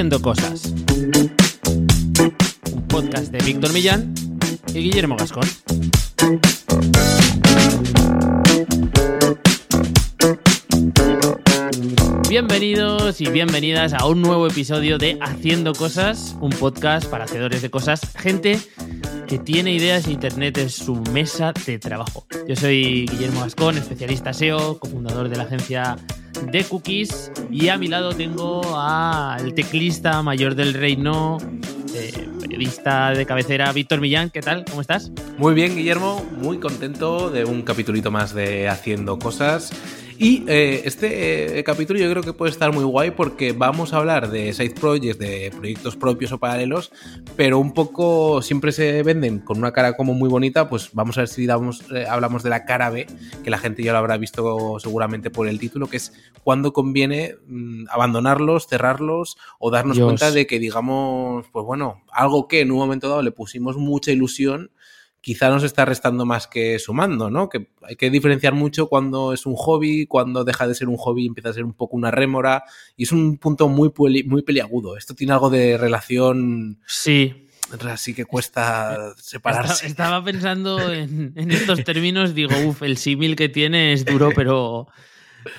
Haciendo Cosas. Un podcast de Víctor Millán y Guillermo Gascón. Bienvenidos y bienvenidas a un nuevo episodio de Haciendo Cosas, un podcast para hacedores de cosas, gente que tiene ideas e Internet es su mesa de trabajo. Yo soy Guillermo Gascón, especialista SEO, cofundador de la agencia de Cookies y a mi lado tengo al teclista mayor del reino, eh, periodista de cabecera, Víctor Millán. ¿Qué tal? ¿Cómo estás? Muy bien, Guillermo. Muy contento de un capitulito más de Haciendo Cosas. Y eh, este eh, capítulo yo creo que puede estar muy guay porque vamos a hablar de side projects, de proyectos propios o paralelos, pero un poco siempre se venden con una cara como muy bonita, pues vamos a ver si damos, eh, hablamos de la cara B, que la gente ya lo habrá visto seguramente por el título, que es cuando conviene mm, abandonarlos, cerrarlos o darnos Dios. cuenta de que digamos, pues bueno, algo que en un momento dado le pusimos mucha ilusión quizá nos está restando más que sumando, ¿no? Que hay que diferenciar mucho cuando es un hobby, cuando deja de ser un hobby y empieza a ser un poco una rémora, y es un punto muy, muy peliagudo. Esto tiene algo de relación, Sí. así que cuesta separarse. estaba pensando en, en estos términos, digo, uff, el símil que tiene es duro, pero,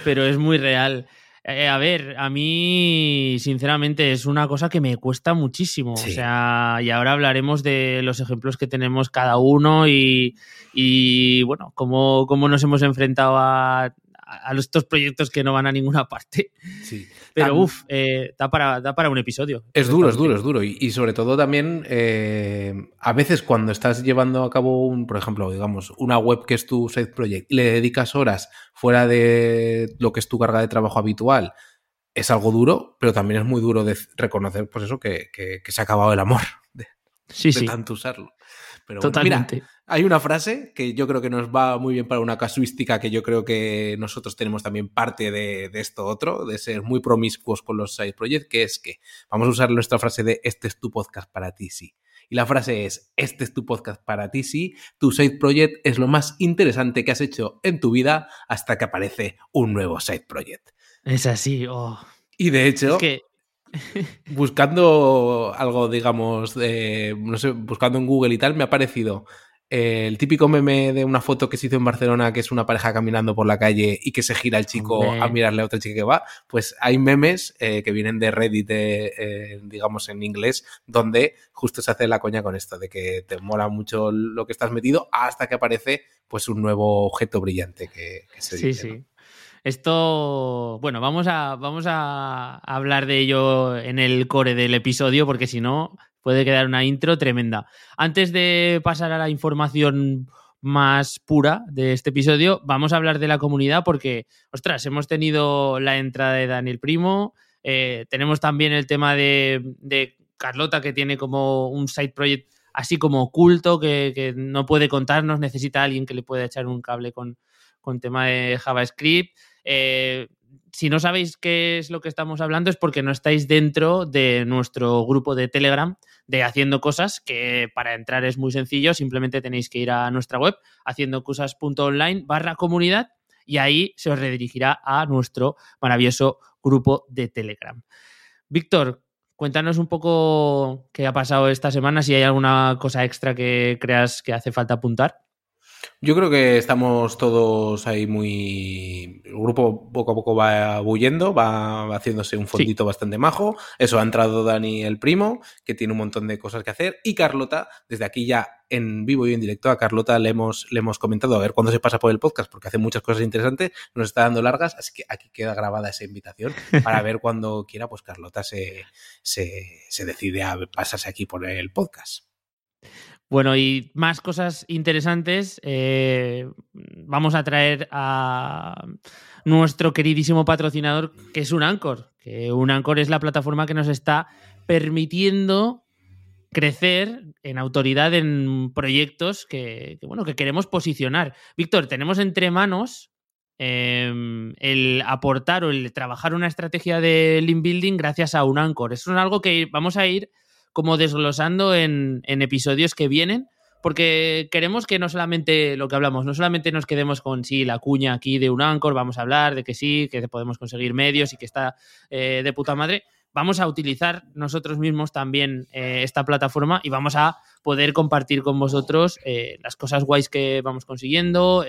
pero es muy real. Eh, a ver, a mí, sinceramente, es una cosa que me cuesta muchísimo. Sí. O sea, y ahora hablaremos de los ejemplos que tenemos cada uno y, y, bueno, cómo, cómo nos hemos enfrentado a, a estos proyectos que no van a ninguna parte. Sí. Pero, uff, eh, da, para, da para un episodio. Es duro, es duro, es duro. Y, y sobre todo también, eh, a veces cuando estás llevando a cabo, un, por ejemplo, digamos, una web que es tu side project y le dedicas horas fuera de lo que es tu carga de trabajo habitual, es algo duro, pero también es muy duro de reconocer, pues eso, que, que- que se ha acabado el amor de, Sí, de sí, tanto usarlo. Pero bueno, totalmente. mira, hay una frase que yo creo que nos va muy bien para una casuística que yo creo que nosotros tenemos también parte de, de esto otro, de ser muy promiscuos con los side projects, que es que vamos a usar nuestra frase de este es tu podcast para ti, sí. Y la frase es, este es tu podcast para ti, sí, tu side project es lo más interesante que has hecho en tu vida hasta que aparece un nuevo side project. Es así. oh. Y de hecho, Es que buscando algo, digamos, no sé, buscando en Google y tal, me ha aparecido eh, el típico meme de una foto que se hizo en Barcelona, que es una pareja caminando por la calle y que se gira el chico Hombre. a mirarle a otra chica que va. Pues hay memes eh, que vienen de Reddit, eh, eh, digamos, en inglés, donde justo se hace la coña con esto, de que te mola mucho lo que estás metido hasta que aparece pues un nuevo objeto brillante que, que se Sí, dice, sí. ¿no? Esto, bueno, vamos a, vamos a hablar de ello en el core del episodio, porque si no, puede quedar una intro tremenda. Antes de pasar a la información más pura de este episodio, vamos a hablar de la comunidad, porque, ostras, hemos tenido la entrada de Daniel Primo, eh, tenemos también el tema de, Carlota, que tiene como un side project así como oculto, que, que no puede contarnos, necesita a alguien que le pueda echar un cable con, con tema de JavaScript. Eh, si no sabéis qué es lo que estamos hablando es porque no estáis dentro de nuestro grupo de Telegram de Haciendo Cosas, que para entrar es muy sencillo, simplemente tenéis que ir a nuestra web, haciendocosas.online barra comunidad, y ahí se os redirigirá a nuestro maravilloso grupo de Telegram. Víctor, cuéntanos un poco qué ha pasado esta semana, si hay alguna cosa extra que creas que hace falta apuntar. Yo creo que estamos todos ahí muy... El grupo poco a poco va bulliendo, va haciéndose un fondito bastante majo. Eso, ha entrado Dani el primo, que tiene un montón de cosas que hacer. Y Carlota, desde aquí ya en vivo y en directo, a Carlota le hemos, le hemos comentado a ver cuándo se pasa por el podcast, porque hace muchas cosas interesantes, nos está dando largas, así que aquí queda grabada esa invitación para ver cuando quiera, pues Carlota se, se, se decide a pasarse aquí por el podcast. Bueno, y más cosas interesantes. eh, vamos a traer a nuestro queridísimo patrocinador, que es un Anchor. Que un Anchor es la plataforma que nos está permitiendo crecer en autoridad en proyectos que, bueno, que queremos posicionar. Víctor, tenemos entre manos eh, el aportar o el trabajar una estrategia de link building gracias a un Anchor. Eso es algo que vamos a ir como desglosando en, episodios que vienen, porque queremos que no solamente lo que hablamos, no solamente nos quedemos con sí, la cuña aquí de un Anchor, vamos a hablar de que sí, que podemos conseguir medios y que está eh, de puta madre. vamos a utilizar nosotros mismos también eh, esta plataforma y vamos a poder compartir con vosotros eh, las cosas guays que vamos consiguiendo,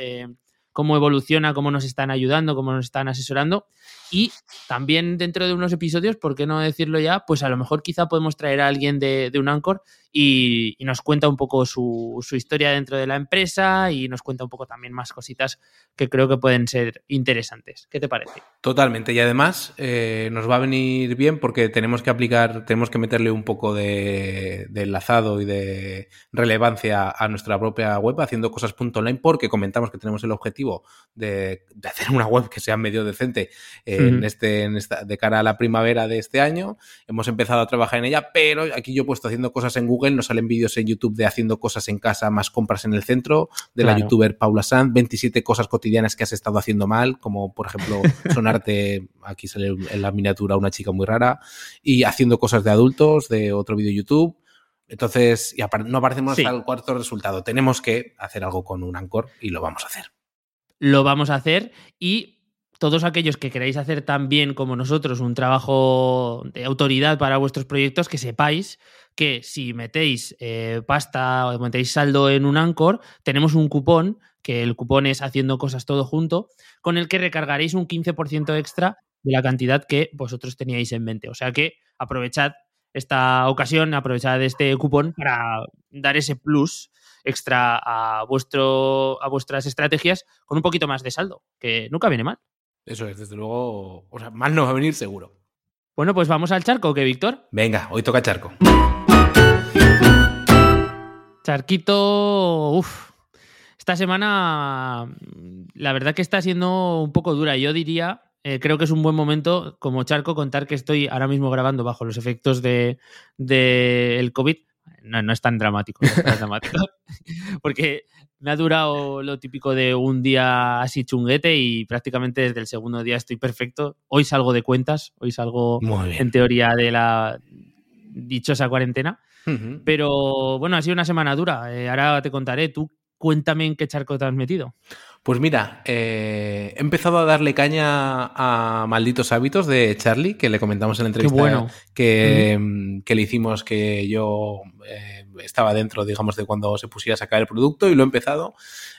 cómo evoluciona, cómo nos están ayudando, cómo nos están asesorando. Y también dentro de unos episodios, ¿por qué no decirlo ya? Pues a lo mejor quizá podemos traer a alguien de, un Anchor y, nos cuenta un poco su, su, historia dentro de la empresa y nos cuenta un poco también más cositas que creo que pueden ser interesantes. ¿Qué te parece? Totalmente. Y además eh, nos va a venir bien porque tenemos que aplicar, tenemos que meterle un poco de, enlazado y de relevancia a nuestra propia web haciendo cosas online porque comentamos que tenemos el objetivo de, hacer una web que sea medio decente. Eh, en este, en esta, de cara a la primavera de este año. Hemos empezado a trabajar en ella, pero aquí yo he puesto haciendo cosas en Google, nos salen vídeos en YouTube de haciendo cosas en casa, más compras en el centro, de la youtuber Paula Sanz, 27 cosas cotidianas que has estado haciendo mal, como por ejemplo sonarte, aquí sale en la miniatura una chica muy rara, y haciendo cosas de adultos, de otro vídeo YouTube. Entonces, y no aparecemos hasta el cuarto resultado. Tenemos que hacer algo con un Anchor y lo vamos a hacer. Lo vamos a hacer y todos aquellos que queráis hacer también como nosotros un trabajo de autoridad para vuestros proyectos, que sepáis que si metéis eh, pasta o metéis saldo en un Anchor, tenemos un cupón, que el cupón es haciendo cosas todo junto, con el que recargaréis un 15% extra de la cantidad que vosotros teníais en mente. O sea que aprovechad esta ocasión, aprovechad este cupón para dar ese plus extra a, vuestro, a vuestras estrategias con un poquito más de saldo, que nunca viene mal. Eso es, desde luego. O sea, mal no va a venir seguro. Bueno, pues vamos al charco, ¿qué, Víctor? Venga, hoy toca charco. Charquito. Uf. Esta semana, la verdad que está siendo un poco dura. Yo diría, eh, creo que es un buen momento, como charco, contar que estoy ahora mismo grabando bajo los efectos del de, COVID. No, no es tan dramático, no es tan dramático. Porque me ha durado lo típico de un día así chunguete y prácticamente desde el segundo día estoy perfecto. Hoy salgo de cuentas, hoy salgo en teoría de la dichosa cuarentena. Pero bueno, ha sido una semana dura. Eh, ahora te contaré. Tú cuéntame en qué charco te has metido. Pues mira, eh, he empezado a darle caña a Malditos Hábitos de Charlie, que le comentamos en la entrevista que, que, le hicimos que yo eh, estaba dentro, digamos, de cuando se pusiera a sacar el producto y lo he empezado.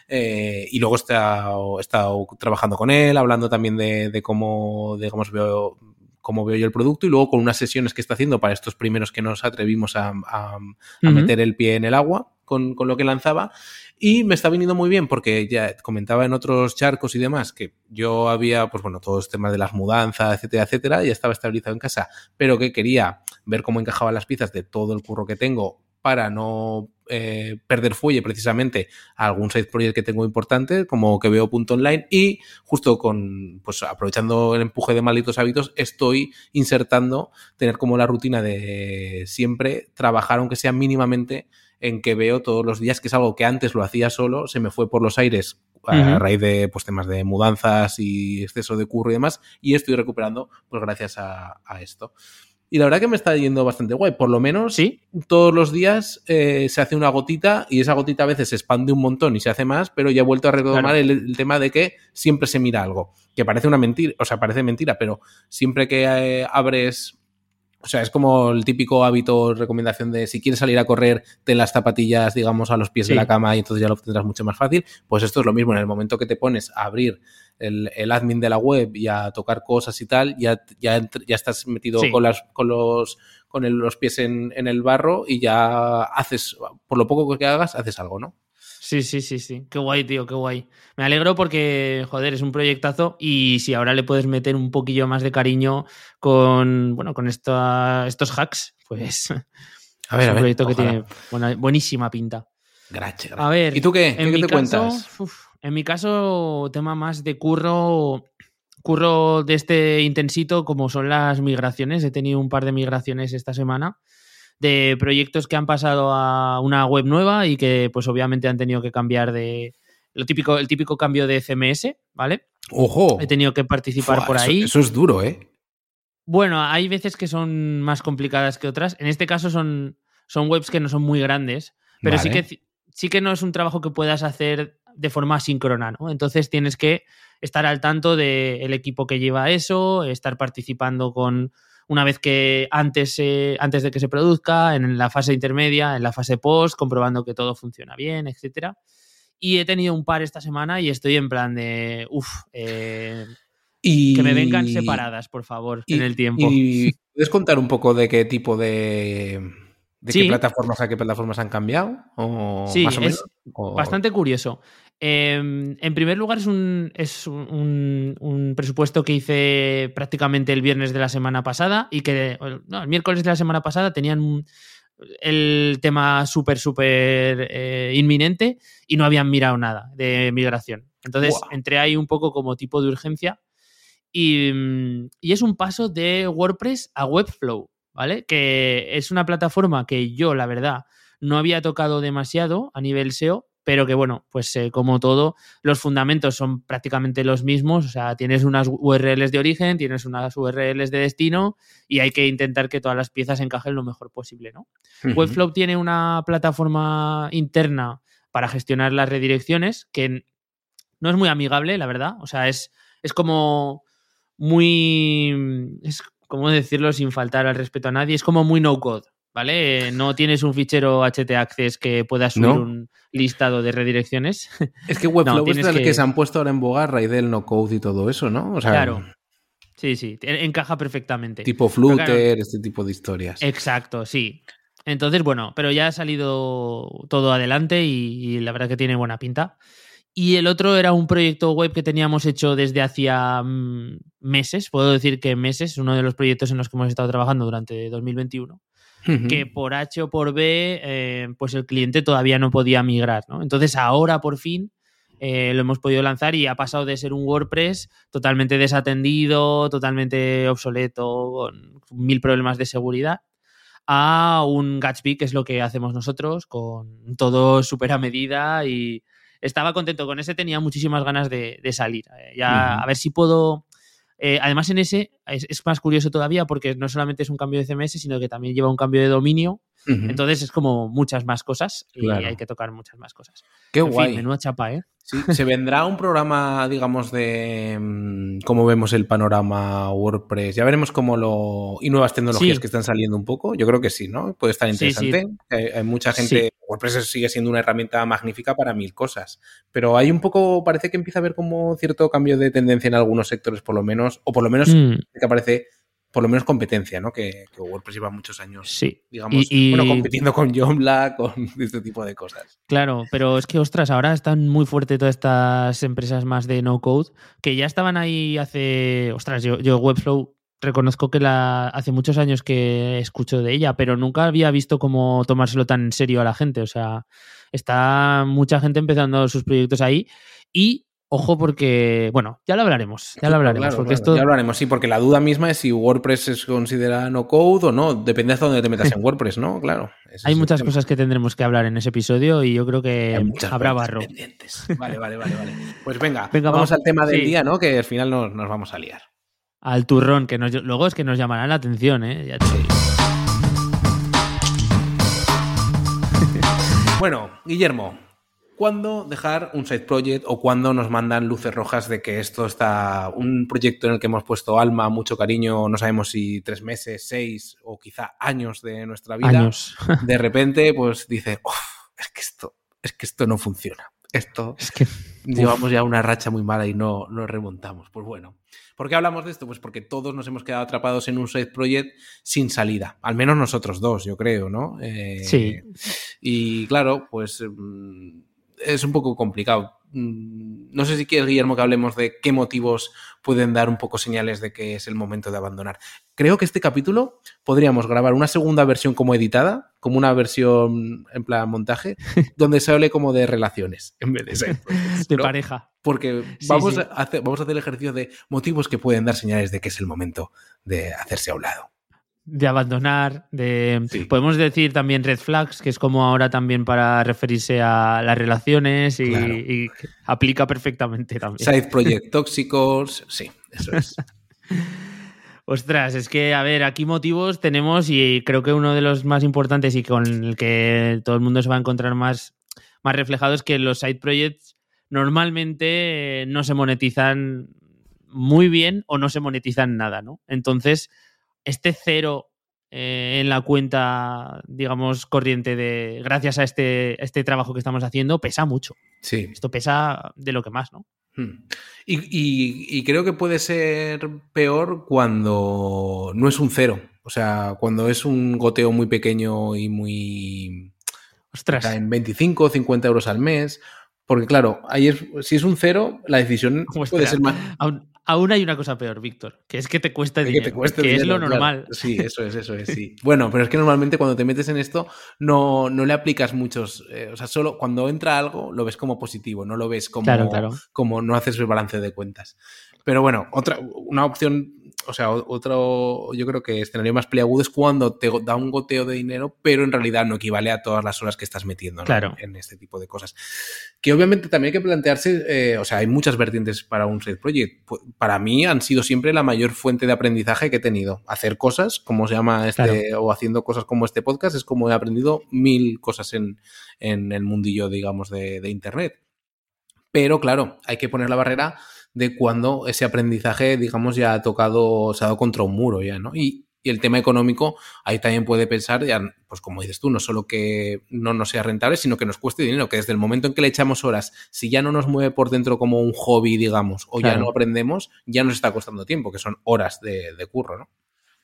Eh, y luego he estado, estado, trabajando con él, hablando también de, cómo, digamos, veo cómo veo yo el producto y luego con unas sesiones que está haciendo para estos primeros que nos atrevimos a, meter el pie en el agua con, con, lo que lanzaba y me está viniendo muy bien porque ya comentaba en otros charcos y demás que yo había, pues bueno, todos los temas de las mudanzas, etcétera, etcétera, y estaba estabilizado en casa, pero que quería ver cómo encajaban las piezas de todo el curro que tengo para no eh, perder fuelle precisamente a algún side project que tengo importante, como que veo punto online, y justo con, pues aprovechando el empuje de malditos hábitos, estoy insertando, tener como la rutina de siempre trabajar, aunque sea mínimamente en que veo todos los días, que es algo que antes lo hacía solo, se me fue por los aires a raíz de pues, temas de mudanzas y exceso de curro y demás, y estoy recuperando pues gracias a, esto. Y la verdad que me está yendo bastante guay. Por lo menos ¿Sí? todos los días eh, se hace una gotita y esa gotita a veces se expande un montón y se hace más, pero ya he vuelto a retomar el, tema de que siempre se mira algo. Que parece una mentira, o sea, parece mentira, pero siempre que eh, abres o sea, es como el típico hábito, recomendación de si quieres salir a correr, ten las zapatillas, digamos, a los pies de la cama y entonces ya lo tendrás mucho más fácil. Pues esto es lo mismo, en el momento que te pones a abrir el, admin de la web y a tocar cosas y tal, ya, ya, ya estás metido con, las, con los con los pies en, en el barro y ya haces, por lo poco que hagas, haces algo, ¿no? Sí, sí, sí, sí. Qué guay, tío, qué guay. Me alegro porque, joder, es un proyectazo y si ahora le puedes meter un poquillo más de cariño con, bueno, con estos hacks, pues a ver, es un proyecto que tiene buenísima pinta. Gracias. A ver, ¿y tú qué? ¿En qué te cuentas? En mi caso, tema más de curro, curro de este intensito como son las migraciones. He tenido un par de migraciones esta semana de proyectos que han pasado a una web nueva y que pues obviamente han tenido que cambiar de lo típico, el típico cambio de CMS, ¿vale? Ojo. He tenido que participar por ahí. Eso, es duro, ¿eh? Bueno, hay veces que son más complicadas que otras. En este caso son, son webs que no son muy grandes, pero sí, que, sí que no es un trabajo que puedas hacer de forma síncrona, ¿no? Entonces tienes que estar al tanto del equipo que lleva eso, estar participando con, una vez que antes, antes de que se produzca, en la fase intermedia, en la fase post, comprobando que todo funciona bien, etcétera. Y he tenido un par esta semana y estoy en plan de, uff, eh, que me vengan separadas, por favor, en el tiempo. ¿Y puedes contar un poco de qué tipo de, de qué plataformas a qué plataformas han cambiado? O sí, es bastante curioso. Em, en primer lugar, es, un, es un, presupuesto que hice prácticamente el viernes de la semana pasada y que no, el miércoles de la semana pasada tenían el tema súper, súper eh, inminente y no habían mirado nada de migración. Entonces entré ahí un poco como tipo de urgencia y, es un paso de WordPress a Webflow, ¿vale? Que es una plataforma que yo, la verdad, no había tocado demasiado a nivel SEO, pero que bueno, pues eh, como todo, los fundamentos son prácticamente los mismos, o sea, tienes unas URLs de origen, tienes unas URLs de destino y hay que intentar que todas las piezas encajen lo mejor posible, ¿no? Webflow tiene una plataforma interna para gestionar las redirecciones que no es muy amigable, la verdad, o sea, es, es como muy. Es, ¿Cómo decirlo sin faltar al respeto a nadie? Es como muy no code. ¿Vale? No tienes un fichero htaccess que pueda subir un listado de redirecciones. Es que Webflow es el que... se han puesto ahora en boga a del no code y todo eso, ¿no? claro. Sí, sí, encaja perfectamente. Tipo Flutter, este tipo de historias. Exacto, sí. Entonces, bueno, pero ya ha salido todo adelante y la verdad que tiene buena pinta. Y el otro era un proyecto web que teníamos hecho desde hacía mm, meses, puedo decir que meses, uno de los proyectos en los que hemos estado trabajando durante 2021, que por H o por B, eh, pues el cliente todavía no podía migrar, ¿no? Entonces ahora por fin eh, lo hemos podido lanzar y ha pasado de ser un WordPress totalmente desatendido, totalmente obsoleto, con mil problemas de seguridad, a un Gatsby, que es lo que hacemos nosotros, con todo súper a medida y estaba contento con ese, tenía muchísimas ganas de, salir. Eh, ya, A ver si puedo. Eh, además, en ese es, más curioso todavía porque no solamente es un cambio de CMS, sino que también lleva un cambio de dominio. Entonces es como muchas más cosas y hay que tocar muchas más cosas. Qué guay. menuda chapa, ¿eh? Sí, se vendrá un programa, digamos, de mm, cómo vemos el panorama WordPress. Ya veremos cómo lo. y nuevas tecnologías que están saliendo un poco. Yo creo que sí, ¿no? Puede estar interesante. Hay, mucha gente. WordPress sigue siendo una herramienta magnífica para mil cosas. Pero hay un poco. Parece que empieza a haber como cierto cambio de tendencia en algunos sectores, por lo menos. O por lo menos mm. que aparece por lo menos competencia, ¿no? Que, WordPress lleva muchos años, sí. digamos, bueno, compitiendo con Joomla, con este tipo de cosas. Claro, pero es que, ostras, ahora están muy fuertes todas estas empresas más de no-code, que ya estaban ahí hace, ostras, yo, yo Webflow reconozco que la, hace muchos años que escucho de ella, pero nunca había visto cómo tomárselo tan en serio a la gente. O sea, está mucha gente empezando sus proyectos ahí y Ojo porque, bueno, ya lo hablaremos, ya lo hablaremos. porque esto... Ya hablaremos, sí, porque la duda misma es si WordPress es considera no code o no, depende hasta dónde te metas en WordPress, ¿no? Claro. Hay muchas cosas que tendremos que hablar en ese episodio y yo creo que habrá barro. Vale, vale, vale, vale. Pues venga, vamos al tema del día, ¿no? Que al final nos, vamos a liar. Al turrón, que luego es que nos llamarán la atención, ¿eh? Ya bueno, Guillermo, cuándo dejar un side project o cuándo nos mandan luces rojas de que esto está un proyecto en el que hemos puesto alma, mucho cariño, no sabemos si tres meses, seis o quizá años de nuestra vida. de repente, pues dice, es que esto, es que esto no funciona. Esto es que llevamos ya una racha muy mala y no, no remontamos. Pues bueno. ¿Por qué hablamos de esto? Pues porque todos nos hemos quedado atrapados en un side project sin salida. Al menos nosotros dos, yo creo, ¿no? Eh, sí. Y claro, pues mm, es un poco complicado. Mm, no sé si quieres, Guillermo, que hablemos de qué motivos pueden dar un poco señales de que es el momento de abandonar. Creo que este capítulo podríamos grabar una segunda versión como editada, como una versión en plan montaje, donde se hable como de relaciones en vez de de pareja. Porque vamos, A hacer, vamos a hacer el ejercicio de motivos que pueden dar señales de que es el momento de hacerse a un lado de abandonar, de podemos decir también red flags, que es como ahora también para referirse a las relaciones y, aplica perfectamente también. Side project tóxicos, sí, eso es. Ostras, es que, a ver, aquí motivos tenemos y creo que uno de los más importantes y con el que todo el mundo se va a encontrar más, más reflejado es que los side projects normalmente eh, no se monetizan muy bien o no se monetizan nada, ¿no? Entonces, este cero eh, en la cuenta, digamos, corriente de gracias a este, este trabajo que estamos haciendo, pesa mucho. Sí. Esto pesa de lo que más, ¿no? Hmm. Y, y, creo que puede ser peor cuando no es un cero. O sea, cuando es un goteo muy pequeño y muy. Ostras. En 25 o 50 euros al mes. Porque, claro, ahí es, si es un cero, la decisión puede ser más. Aún, hay una cosa peor, Víctor, que es que te cuesta dinero. Que, te cueste que es lo normal. Sí, eso es, eso es, sí. bueno, pero es que normalmente cuando te metes en esto no, no le aplicas muchos. Eh, o sea, solo cuando entra algo lo ves como positivo, no lo ves como, como no haces el balance de cuentas. Pero bueno, otra, una opción o sea, otro, yo creo que escenario más peliagudo es cuando te da un goteo de dinero, pero en realidad no equivale a todas las horas que estás metiendo en, este tipo de cosas. Que obviamente también hay que plantearse, eh, o sea, hay muchas vertientes para un side project. Para mí han sido siempre la mayor fuente de aprendizaje que he tenido. Hacer cosas, como se llama este, o haciendo cosas como este podcast, es como he aprendido mil cosas en, el mundillo, digamos, de, de Internet. Pero claro, hay que poner la barrera de cuando ese aprendizaje, digamos, ya ha tocado, se ha dado contra un muro ya, ¿no? Y, el tema económico, ahí también puede pensar, ya, pues como dices tú, no solo que no nos sea rentable, sino que nos cueste dinero, que desde el momento en que le echamos horas, si ya no nos mueve por dentro como un hobby, digamos, o ya no aprendemos, ya nos está costando tiempo, que son horas de, curro, ¿no?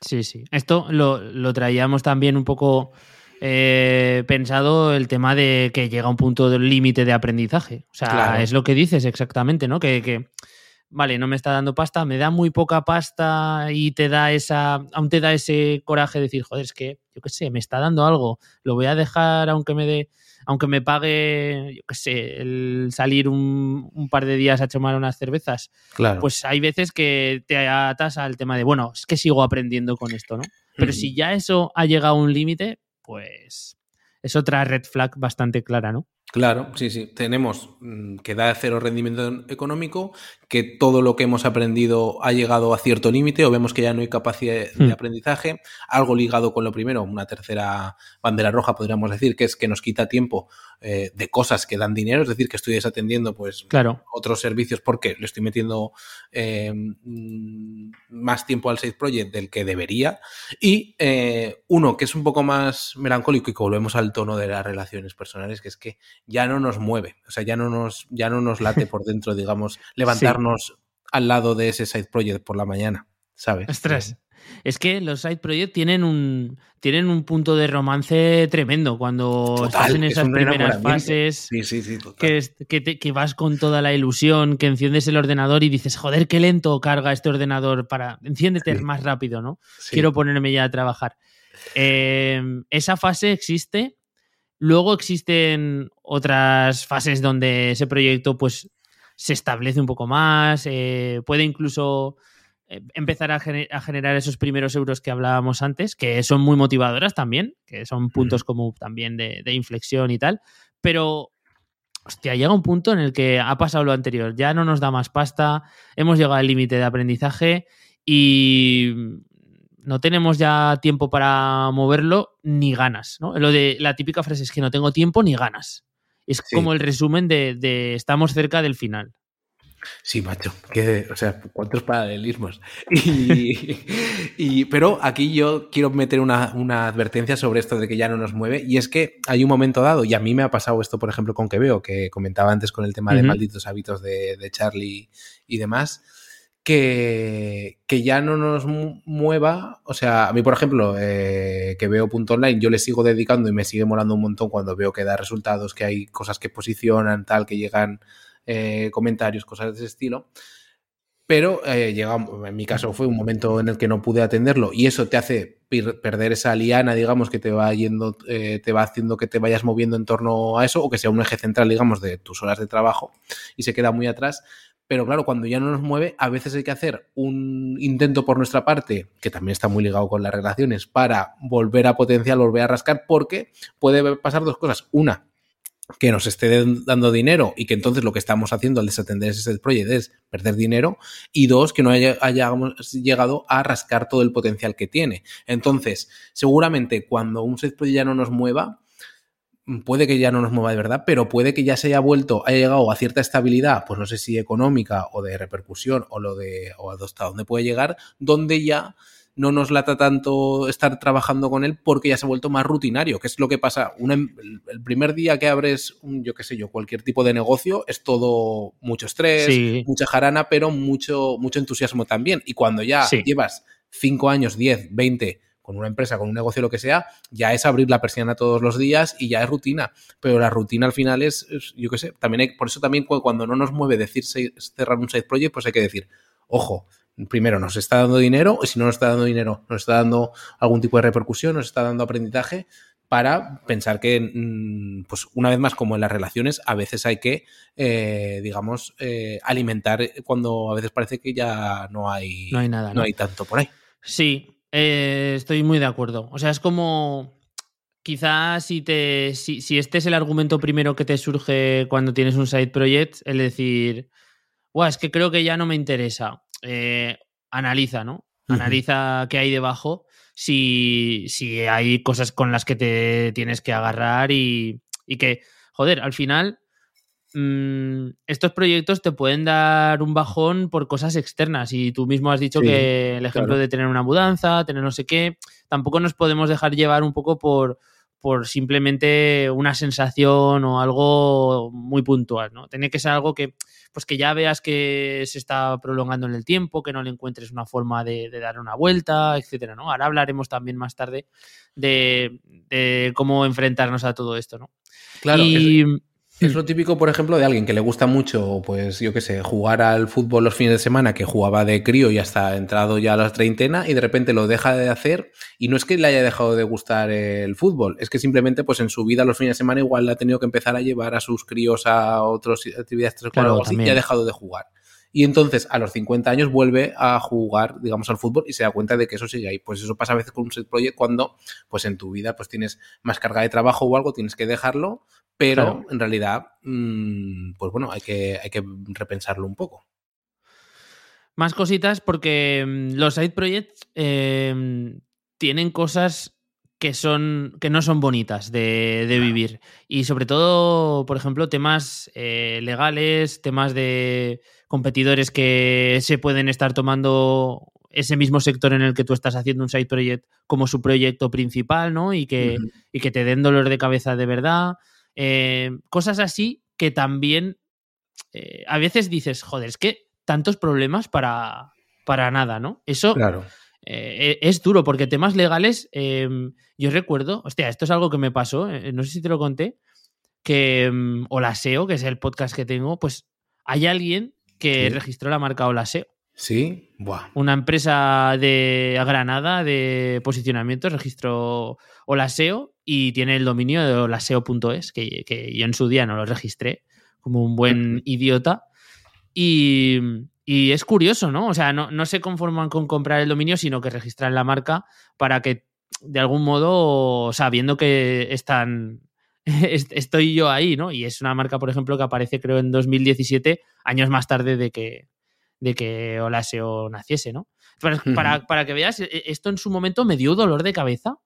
Sí, sí. Esto lo, lo traíamos también un poco eh, pensado el tema de que llega un punto del límite de aprendizaje. O sea, es lo que dices exactamente, ¿no? Que, que vale, no me está dando pasta, me da muy poca pasta y te da esa, aún te da ese coraje de decir, joder, es que, yo qué sé, me está dando algo, lo voy a dejar aunque me dé, aunque me pague, yo qué sé, el salir un, par de días a tomar unas cervezas. Claro. Pues hay veces que te atas al tema de, bueno, es que sigo aprendiendo con esto, ¿no? Pero si ya eso ha llegado a un límite, pues es otra red flag bastante clara, ¿no? Claro, sí, sí. Tenemos mm, que da cero rendimiento económico, que todo lo que hemos aprendido ha llegado a cierto límite o vemos que ya no hay capacidad de hmm. aprendizaje. Algo ligado con lo primero, una tercera bandera roja podríamos decir, que es que nos quita tiempo eh, de cosas que dan dinero, es decir, que estoy desatendiendo pues otros servicios porque le estoy metiendo eh, mm, más tiempo al Side Project del que debería. Y eh, uno que es un poco más melancólico y que volvemos al tono de las relaciones personales, que es que ya no nos mueve, o sea, ya no nos, ya no nos late por dentro, digamos, levantarnos al lado de ese Side Project por la mañana, ¿sabes? Estrés. Es que los side projects tienen un, tienen un punto de romance tremendo cuando estás en esas primeras fases. que, vas con toda la ilusión, que enciendes el ordenador y dices, joder, qué lento carga este ordenador para. Enciéndete más rápido, ¿no? Quiero ponerme ya a trabajar. Em, esa fase existe. Luego existen otras fases donde ese proyecto, pues, se establece un poco más. Eh, puede incluso eh, empezar a, generar esos primeros euros que hablábamos antes, que son muy motivadoras también, que son puntos como también de, inflexión y tal, pero hostia, llega un punto en el que ha pasado lo anterior, ya no nos da más pasta, hemos llegado al límite de aprendizaje y no tenemos ya tiempo para moverlo ni ganas, ¿no? Lo de la típica frase es que no tengo tiempo ni ganas. Es como el resumen de estamos cerca del final. Sí, macho, que, o sea, cuántos paralelismos. Y, pero aquí yo quiero meter una, advertencia sobre esto de que ya no nos mueve, y es que hay un momento dado, y a mí me ha pasado esto, por ejemplo, con que veo, que comentaba antes con el tema de malditos hábitos de, Charlie y demás, que, que, ya no nos mueva. O sea, a mí, por ejemplo, eh, que veo punto online, yo le sigo dedicando y me sigue molando un montón cuando veo que da resultados, que hay cosas que posicionan, tal, que llegan eh, comentarios, cosas de ese estilo. Pero eh, llega, en mi caso fue un momento en el que no pude atenderlo y eso te hace perder esa liana, digamos, que te va yendo, eh, te va haciendo que te vayas moviendo en torno a eso o que sea un eje central, digamos, de tus horas de trabajo y se queda muy atrás. Pero claro, cuando ya no nos mueve, a veces hay que hacer un intento por nuestra parte, que también está muy ligado con las relaciones, para volver a potenciar, volver a rascar, porque puede pasar dos cosas. Una, que nos esté dando dinero y que entonces lo que estamos haciendo al desatender ese project es perder dinero y dos, que no hayamos llegado a rascar todo el potencial que tiene. Entonces, seguramente cuando un set project ya no nos mueva, puede que ya no nos mueva de verdad, pero puede que ya se haya vuelto, haya llegado a cierta estabilidad, pues no sé si económica o de repercusión o lo de o hasta dónde puede llegar, donde ya no nos lata tanto estar trabajando con él porque ya se ha vuelto más rutinario, que es lo que pasa. Em, el primer día que abres, un, yo qué sé yo, cualquier tipo de negocio, es todo mucho estrés, mucha jarana, pero mucho, mucho entusiasmo también. Y cuando ya llevas 5 años, 10, 20 con una empresa, con un negocio, lo que sea, ya es abrir la persiana todos los días y ya es rutina. Pero la rutina al final es, yo qué sé, también hay, por eso también cuando no nos mueve decir cerrar un side project, pues hay que decir, ojo, primero nos está dando dinero, y si no nos está dando dinero, nos está dando algún tipo de repercusión, nos está dando aprendizaje para pensar que, mm, pues una vez más, como en las relaciones, a veces hay que, eh, digamos, eh, alimentar cuando a veces parece que ya no hay, no hay nada, no hay tanto por ahí. Sí, eh, estoy muy de acuerdo. O sea, es como. Quizás si, te, si, este es el argumento primero que te surge cuando tienes un side project, el decir, es que creo que ya no me interesa. Eh, analiza, ¿no? Analiza qué hay debajo, si, si, hay cosas con las que te tienes que agarrar y, y que, joder, al final Mm, estos proyectos te pueden dar un bajón por cosas externas y tú mismo has dicho que el ejemplo de tener una mudanza, tener no sé qué, tampoco nos podemos dejar llevar un poco por, por simplemente una sensación o algo muy puntual, ¿no? Tiene que ser algo que, pues que ya veas que se está prolongando en el tiempo, que no le encuentres una forma de, dar una vuelta, etcétera, ¿no? Ahora hablaremos también más tarde de, de cómo enfrentarnos a todo esto, ¿no? Claro. Y, es lo típico, por ejemplo, de alguien que le gusta mucho, pues yo qué sé, jugar al fútbol los fines de semana, que jugaba de crío y hasta entrado ya a la treintena y de repente lo deja de hacer y no es que le haya dejado de gustar el fútbol, es que simplemente pues en su vida los fines de semana igual le ha tenido que empezar a llevar a sus críos a otras actividades claro, y ha dejado de jugar. Y entonces a los 50 años vuelve a jugar, digamos, al fútbol y se da cuenta de que eso sigue ahí. Pues eso pasa a veces con un set project cuando, pues en tu vida, pues tienes más carga de trabajo o algo, tienes que dejarlo, pero en realidad, mm, pues bueno, hay que, hay que repensarlo un poco. Más cositas porque mm, los side projects em, tienen cosas que son que no son bonitas de, vivir. Y sobre todo por ejemplo temas eh, legales temas de competidores que se pueden estar tomando ese mismo sector en el que tú estás haciendo un side project como su proyecto principal no y que, y que te den dolor de cabeza de verdad. Eh, cosas así que también eh, a veces dices, joder, es que tantos problemas para, para nada, ¿no? Eso claro. Eh, es duro, porque temas legales, em, yo recuerdo, hostia, esto es algo que me pasó, no sé si te lo conté, que em, Olaseo, que es el podcast que tengo, pues hay alguien que registró la marca Olaseo. Sí, Buah. Una empresa de Granada de posicionamiento registró Olaseo y tiene el dominio de olaseo.es, que, que yo en su día no lo registré como un buen idiota. Y, es curioso, ¿no? O sea, no, se conforman con comprar el dominio, sino que registran la marca para que, de algún modo, sabiendo que están. Estoy yo ahí, ¿no? Y es una marca, por ejemplo, que aparece, creo, en 2017, años más tarde de que, de que Olaseo naciese, ¿no? Para, para, que veas, e, esto en su momento me dio dolor de cabeza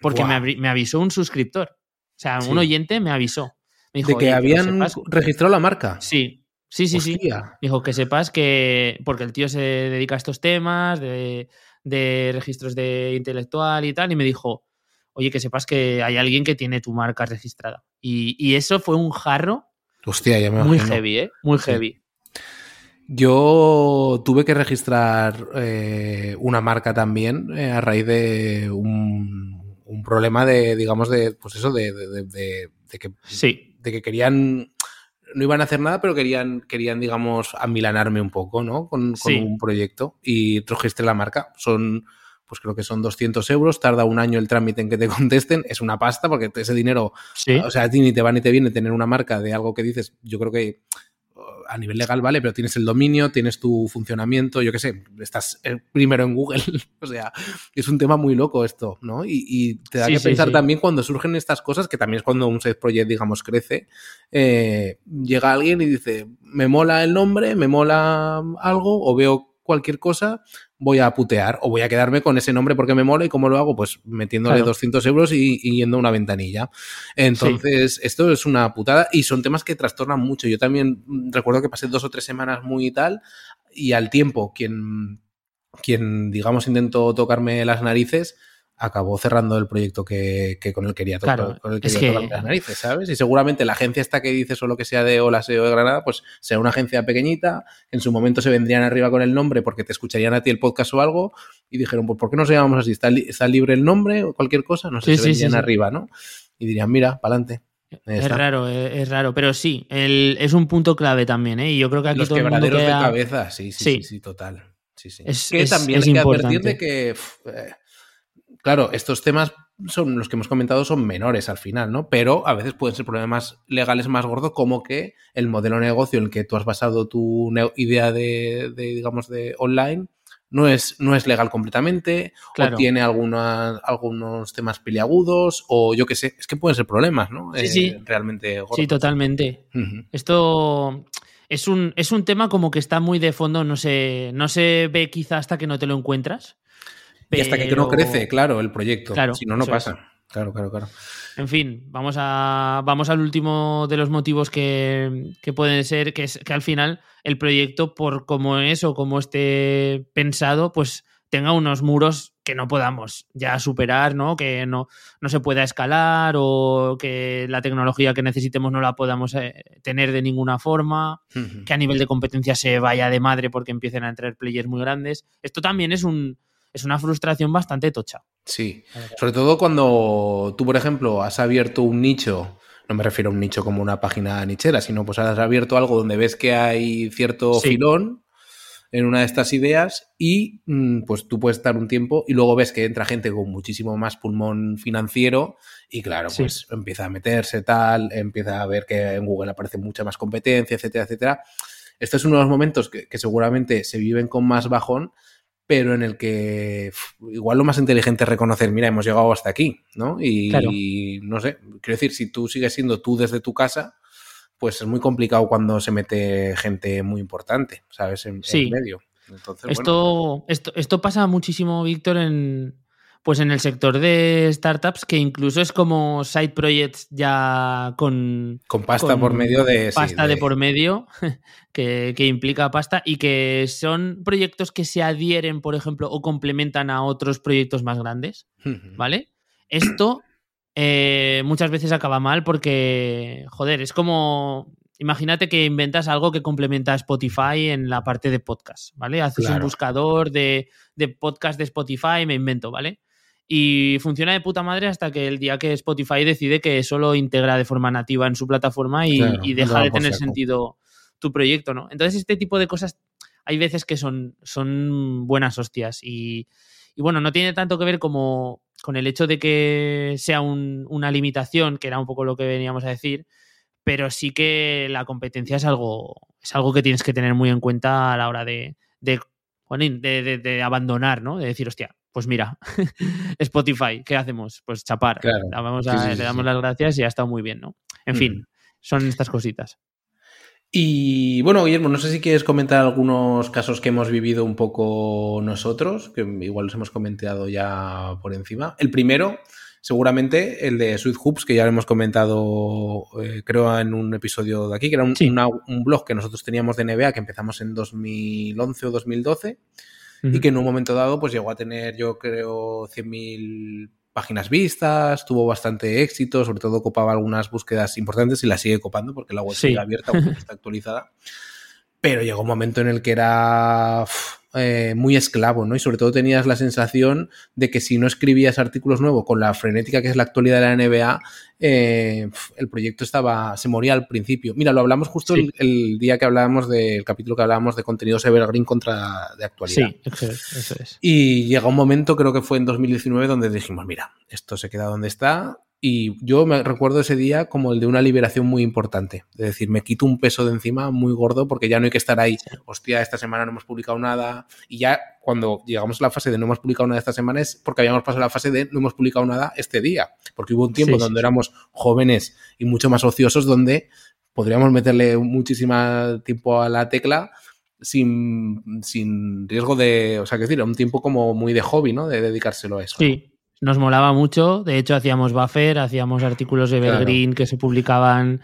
porque me, avisó un suscriptor. O sea, un oyente me avisó. de que habían registrado la marca. Sí, sí, sí, sí. Dijo que sepas que. Porque el tío se dedica a estos temas de, registros de intelectual y tal. Y me dijo, oye, que sepas que hay alguien que tiene tu marca registrada. Y, eso fue un jarro. Hostia, ya me Muy heavy, ¿eh? Muy heavy. Yo tuve que registrar eh, una marca también eh, a raíz de un un problema de, digamos, de, pues eso, de, de, que, sí. de que querían, no iban a hacer nada, pero querían, querían digamos, amilanarme un poco, ¿no? Con, un proyecto. Y registré la marca. Son, pues creo que son 200 euros, tarda un año el trámite en que te contesten, es una pasta porque ese dinero, o sea, a ti ni te va ni te viene tener una marca de algo que dices, yo creo que a nivel legal vale, pero tienes el dominio, tienes tu funcionamiento, yo qué sé, estás eh, primero en Google. o sea, es un tema muy loco esto, ¿no? Y, te da que pensar también cuando surgen estas cosas, que también es cuando un set project, digamos, crece, eh, llega alguien y dice, me mola el nombre, me mola algo, o veo cualquier cosa, voy a putear o voy a quedarme con ese nombre porque me mola y cómo lo hago, pues metiéndole 200 euros y, yendo a una ventanilla. Entonces, esto es una putada y son temas que trastornan mucho. Yo también recuerdo que pasé dos o tres semanas muy y tal y al tiempo quien quien, digamos, intentó tocarme las narices, acabó cerrando el proyecto que, con él quería, tocar, con las narices, ¿sabes? Y seguramente la agencia esta que dices o lo que sea de Hola SEO de Granada, pues sea una agencia pequeñita, en su momento se vendrían arriba con el nombre porque te escucharían a ti el podcast o algo, y dijeron, pues ¿por qué no se llamamos así? ¿Está, está libre el nombre o cualquier cosa? No sé, se vendrían arriba, ¿no? Y dirían, mira, para adelante. Es raro, es, raro, pero sí, el, es un punto clave también, ¿eh? Y yo creo que aquí Los todo el mundo de cabeza, sí, sí, sí, total. Sí, sí. Es, que también hay que advertir de que... Eh, Claro, estos temas son los que hemos comentado son menores al final, ¿no? Pero a veces pueden ser problemas legales más gordos, como que el modelo de negocio en el que tú has basado tu idea de, digamos, de online no es, no es legal completamente, o tiene algunos temas peliagudos, o yo qué sé, es que pueden ser problemas, ¿no? Sí, sí. Eh, realmente gordos. Sí, totalmente. Esto es un, es un tema como que está muy de fondo, no se, no se ve quizá hasta que no te lo encuentras. Y hasta que no crece, claro, el proyecto. Claro, si no, no pasa. Claro, claro, claro. En fin, vamos, a, vamos al último de los motivos que, pueden ser, que es que al final el proyecto, por como es o como esté pensado, pues tenga unos muros que no podamos ya superar, ¿no? Que no, no se pueda escalar o que la tecnología que necesitemos no la podamos eh, tener de ninguna forma, que a nivel de competencia se vaya de madre porque empiecen a entrar players muy grandes. Esto también es un, es una frustración bastante tocha. Sí, sobre todo cuando tú, por ejemplo, has abierto un nicho, no me refiero a un nicho como una página nichera, sino pues has abierto algo donde ves que hay cierto filón en una de estas ideas y mm, pues tú puedes estar un tiempo y luego ves que entra gente con muchísimo más pulmón financiero y claro, pues empieza a meterse tal, empieza a ver que en Google aparece mucha más competencia, etcétera, etcétera. Este es uno de los momentos que, que seguramente se viven con más bajón, pero en el que igual lo más inteligente es reconocer, mira, hemos llegado hasta aquí, ¿no? Y, no sé, quiero decir, si tú sigues siendo tú desde tu casa, pues es muy complicado cuando se mete gente muy importante, ¿sabes? En, medio. esto, esto, esto pasa muchísimo, Víctor, en, pues en el sector de startups, que incluso es como side projects ya con... Con pasta por medio de... Pasta de... por medio, que, implica pasta, y que son proyectos que se adhieren, por ejemplo, o complementan a otros proyectos más grandes, ¿vale? Esto eh, muchas veces acaba mal porque, joder, es como... Imagínate que inventas algo que complementa a Spotify en la parte de podcast, ¿vale? Haces un buscador de, de podcast de Spotify, me invento, ¿vale? Y funciona de puta madre hasta que el día que Spotify decide que solo integra de forma nativa en su plataforma y, deja de tener sentido tu proyecto, ¿no? Entonces este tipo de cosas hay veces que son, son buenas hostias y, bueno, no tiene tanto que ver como con el hecho de que sea una limitación, que era un poco lo que veníamos a decir, pero sí que la competencia es algo, es algo que tienes que tener muy en cuenta a la hora de, de, de, de abandonar, ¿no? De decir, hostia, pues mira, Spotify, ¿qué hacemos? Pues chapar. Vamos a, le damos las gracias y ha estado muy bien, ¿no? En fin, son estas cositas. Y bueno, Guillermo, no sé si quieres comentar algunos casos que hemos vivido un poco nosotros, que igual los hemos comentado ya por encima. El primero, seguramente, el de Sweet Hoops, que ya lo hemos comentado, eh, creo, en un episodio de aquí, que era un, un blog que nosotros teníamos de NBA que empezamos en 2011 o 2012 y que en un momento dado pues llegó a tener yo creo 100.000 páginas vistas, tuvo bastante éxito, sobre todo copaba algunas búsquedas importantes y la sigue copando porque la web sigue abierta, está actualizada. Pero llegó un momento en el que era eh, muy esclavo, ¿no? Y sobre todo tenías la sensación de que si no escribías artículos nuevos con la frenética que es la actualidad de la NBA, eh, el proyecto estaba, se moría al principio. Mira, lo hablamos justo el, día que hablábamos del capítulo que hablábamos de contenidos Evergreen contra de actualidad. Sí, eso es. Y llega un momento, creo que fue en 2019, donde dijimos, mira, esto se queda donde está, y yo me recuerdo ese día como el de una liberación muy importante. Es decir, me quito un peso de encima muy gordo porque ya no hay que estar ahí. Hostia, esta semana no hemos publicado nada. Y ya cuando llegamos a la fase de no hemos publicado nada esta semana es porque habíamos pasado la fase de no hemos publicado nada este día. Porque hubo un tiempo donde éramos jóvenes y mucho más ociosos donde podríamos meterle muchísimo tiempo a la tecla sin, sin riesgo de, o sea, que decir, un tiempo como muy de hobby, ¿no? De dedicárselo a eso. Sí, nos molaba mucho. De hecho, hacíamos buffer, hacíamos artículos de Evergreen que se publicaban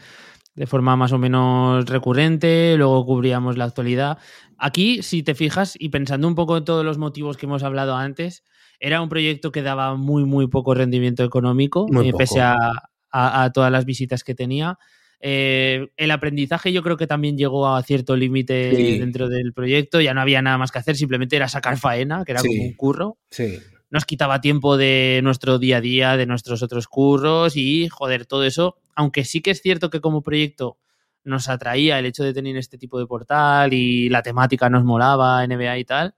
de forma más o menos recurrente, luego cubríamos la actualidad. Aquí, si te fijas, y pensando un poco en todos los motivos que hemos hablado antes, era un proyecto que daba muy, muy poco rendimiento económico, eh, pese a, todas las visitas que tenía. Eh, el aprendizaje yo creo que también llegó a cierto límite dentro del proyecto, ya no había nada más que hacer, simplemente era sacar faena, que era como un curro. Sí. Nos quitaba tiempo de nuestro día a día, de nuestros otros curros y, joder, todo eso, aunque sí que es cierto que como proyecto nos atraía el hecho de tener este tipo de portal y la temática nos molaba, NBA y tal,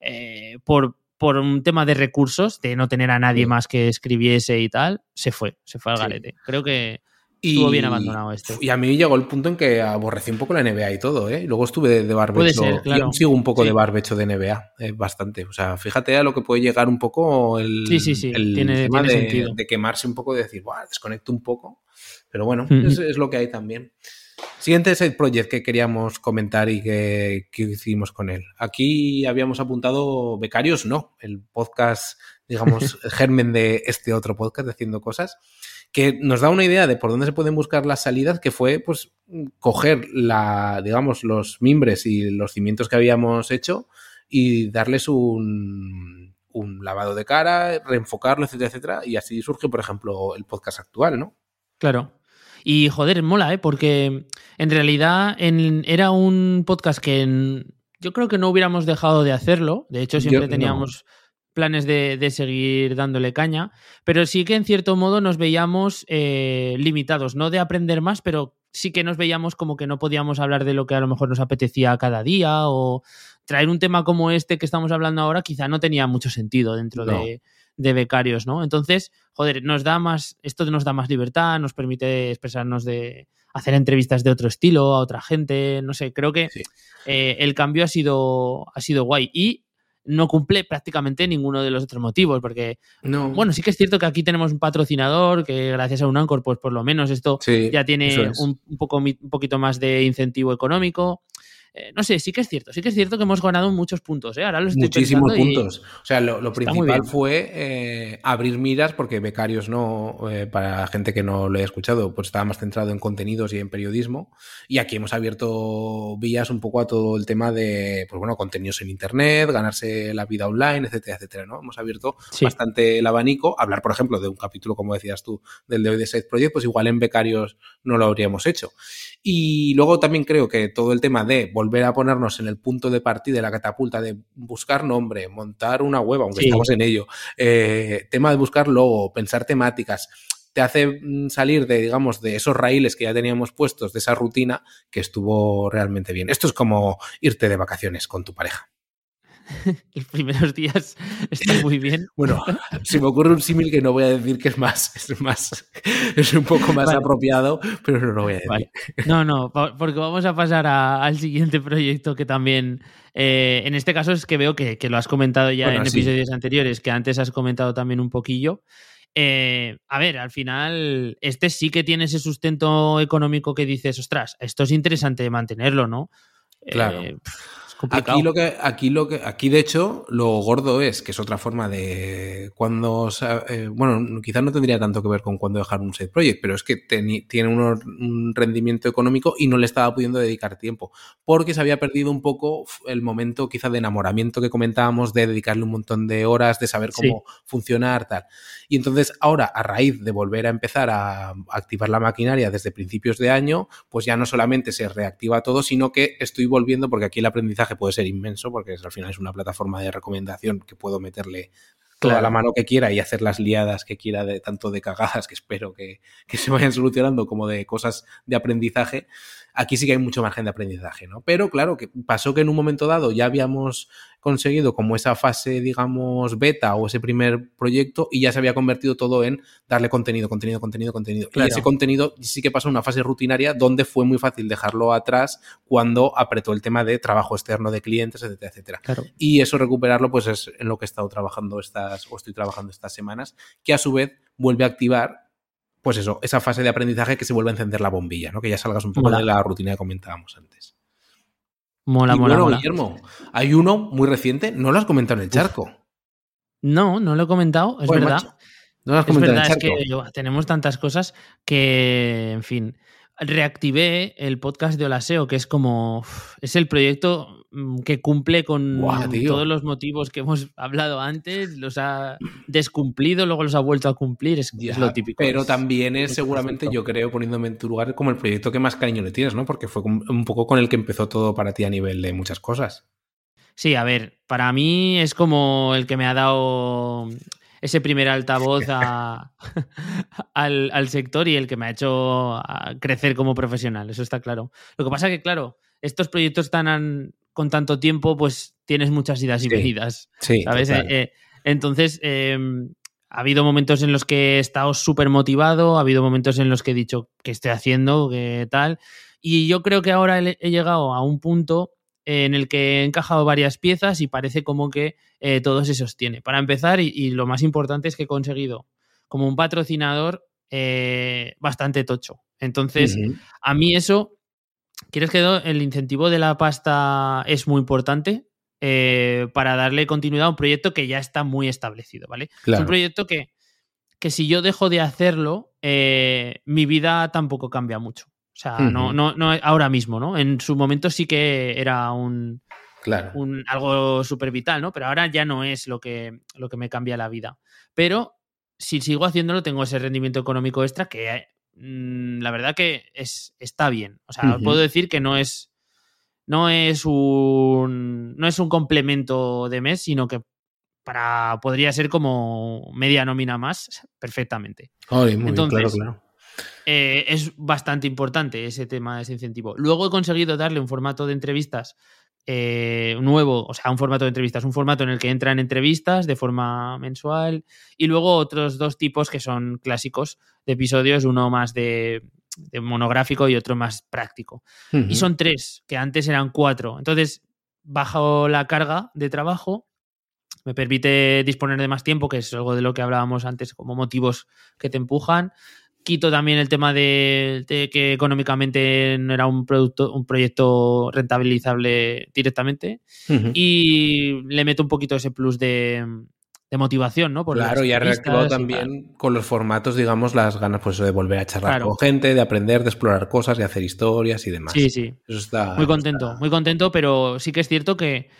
eh, por, por un tema de recursos, de no tener a nadie más que escribiese y tal, se fue, se fue al garete. Creo que estuvo bien abandonado este. Y a mí llegó el punto en que aborrecí un poco la NBA y todo, ¿eh? Luego estuve de, barbecho. Puede sigo un poco de barbecho de NBA, eh, bastante. O sea, fíjate a lo que puede llegar un poco el, sí, sí, sí. tiene, tema de, sentido. de, quemarse un poco, de decir, desconecto un poco. Pero bueno, es, lo que hay también. Siguiente el project que queríamos comentar y que, hicimos con él. Aquí habíamos apuntado Becarios, no, el podcast, digamos, germen de este otro podcast, Haciendo Cosas, que nos da una idea de por dónde se pueden buscar las salidas, que fue, pues, coger la, digamos, los mimbres y los cimientos que habíamos hecho y darles un, un lavado de cara, reenfocarlo, etcétera, etcétera. Y así surge, por ejemplo, el podcast actual, ¿no? Claro. Y joder, mola, ¿eh? Porque en realidad era un podcast que yo creo que no hubiéramos dejado de hacerlo. De hecho, siempre teníamos planes de, seguir dándole caña. Pero sí que en cierto modo nos veíamos eh, limitados, no de aprender más, pero sí que nos veíamos como que no podíamos hablar de lo que a lo mejor nos apetecía cada día o traer un tema como este que estamos hablando ahora quizá no tenía mucho sentido dentro de de becarios, ¿no? Entonces, joder, nos da más, esto nos da más libertad, nos permite expresarnos de hacer entrevistas de otro estilo a otra gente, no sé, creo que eh, el cambio ha sido, ha sido guay y no cumple prácticamente ninguno de los otros motivos, porque, no. bueno, sí que es cierto que aquí tenemos un patrocinador que gracias a un Anchor, pues por lo menos esto ya tiene un, poco, un poquito más de incentivo económico. Eh, no sé, sí que es cierto, sí que es cierto que hemos ganado muchos puntos, ¿eh? Ahora Muchísimos puntos. O sea, lo, principal fue eh, abrir miras, porque becarios no, eh, para gente que no lo haya escuchado, pues estaba más centrado en contenidos y en periodismo. Y aquí hemos abierto vías un poco a todo el tema de, pues bueno, contenidos en internet, ganarse la vida online, etcétera, etcétera, ¿no? Hemos abierto bastante el abanico. Hablar, por ejemplo, de un capítulo, como decías tú, del de hoy de Side Project, pues igual en becarios no lo habríamos hecho. Y luego también creo que todo el tema de volver a ponernos en el punto de partida de la catapulta, de buscar nombre, montar una web, aunque estamos en ello, eh, tema de buscar logo, pensar temáticas, te hace mm, salir de, digamos, de esos raíles que ya teníamos puestos, de esa rutina que estuvo realmente bien. Esto es como irte de vacaciones con tu pareja. los primeros días está muy bien. Bueno, se me ocurre un símil que no voy a decir que es más, es más, es un poco más apropiado, pero no lo voy a decir. No, no, porque vamos a pasar al siguiente proyecto que también, eh, en este caso es que veo que, lo has comentado ya en episodios anteriores, que antes has comentado también un poquillo. Eh, a ver, al final, este sí que tiene ese sustento económico que dices, ostras, esto es interesante mantenerlo, ¿no? Claro. Eh, Aquí lo que, aquí lo que, aquí de hecho, lo gordo es que es otra forma de cuando, eh, bueno, quizás no tendría tanto que ver con cuando dejar un side project, pero es que tiene un rendimiento económico y no le estaba pudiendo dedicar tiempo, porque se había perdido un poco el momento quizá de enamoramiento que comentábamos, de dedicarle un montón de horas, de saber cómo funcionar, tal. Y entonces ahora, a raíz de volver a empezar a activar la maquinaria desde principios de año, pues ya no solamente se reactiva todo, sino que estoy volviendo, porque aquí el aprendizaje puede ser inmenso porque al final es una plataforma de recomendación que puedo meterle toda la mano que quiera y hacer las liadas que quiera de tanto de cagadas que espero que, que se vayan solucionando como de cosas de aprendizaje Aquí sí que hay mucho margen de aprendizaje, ¿no? Pero claro, que pasó que en un momento dado ya habíamos conseguido como esa fase, digamos, beta o ese primer proyecto y ya se había convertido todo en darle contenido, contenido, contenido, contenido. Y ese contenido sí que pasó a una fase rutinaria donde fue muy fácil dejarlo atrás cuando apretó el tema de trabajo externo de clientes, etcétera, etcétera. Y eso recuperarlo, pues es en lo que he estado trabajando estas, o estoy trabajando estas semanas, que a su vez vuelve a activar pues eso, esa fase de aprendizaje que se vuelve a encender la bombilla, ¿no? Que ya salgas un poco de la rutina que comentábamos antes. Mola, mola, bueno, Guillermo, hay uno muy reciente, no lo has comentado en el charco. No, no lo he comentado, es verdad. no lo has comentado es verdad, en el charco. es que tenemos tantas cosas que, en fin. reactivé el podcast de Olaseo, que es como. Es el proyecto que cumple con todos los motivos que hemos hablado antes, los ha descumplido, luego los ha vuelto a cumplir, es, lo típico. Pero también es seguramente, yo creo, poniéndome en tu lugar, como el proyecto que más cariño le tienes, ¿no? Porque fue un poco con el que empezó todo para ti a nivel de muchas cosas. Sí, a ver, para mí es como el que me ha dado ese primer altavoz al, sector y el que me ha hecho crecer como profesional, eso está claro. Lo que pasa es que, claro, estos proyectos tan con tanto tiempo, pues tienes muchas idas y venidas. Sí, ¿sabes? Eh, eh, entonces, em, ha habido momentos en los que he estado súper motivado, ha habido momentos en los que he dicho qué estoy haciendo, qué tal. Y yo creo que ahora he llegado a un punto en el que he encajado varias piezas y parece como que eh, todo se sostiene. Para empezar, y, lo más importante es que he conseguido como un patrocinador eh, bastante tocho. Entonces, a mí eso, ¿quieres que el incentivo de la pasta es muy importante? Eh, para darle continuidad a un proyecto que ya está muy establecido, ¿vale? Es un proyecto que, que si yo dejo de hacerlo, mi vida tampoco cambia mucho. O sea, no, no, no ahora mismo, ¿no? En su momento sí que era un, claro. un algo súper vital, ¿no? Pero ahora ya no es lo que, lo que me cambia la vida. Pero si sigo haciéndolo, tengo ese rendimiento económico extra que mm, la verdad que es, está bien. O sea, puedo decir que no es. No es un. No es un complemento de mes, sino que para. podría ser como media nómina más perfectamente. muy Entonces, claro, claro. Eh, es bastante importante ese tema, ese incentivo. Luego he conseguido darle un formato de entrevistas eh, nuevo, o sea, un formato de entrevistas, un formato en el que entran entrevistas de forma mensual y luego otros dos tipos que son clásicos de episodios, uno más de, monográfico y otro más práctico. Y son tres, que antes eran cuatro. Entonces, bajo la carga de trabajo, me permite disponer de más tiempo, que es algo de lo que hablábamos antes, como motivos que te empujan quito también el tema de, que económicamente no era un producto, un proyecto rentabilizable directamente. Y le meto un poquito ese plus de, motivación, ¿no? claro, y ha reactivado también con los formatos, digamos, las ganas pues, de volver a charlar con gente, de aprender, de explorar cosas, de hacer historias y demás. Sí, sí. Eso está, muy contento, muy contento, pero sí que es cierto que,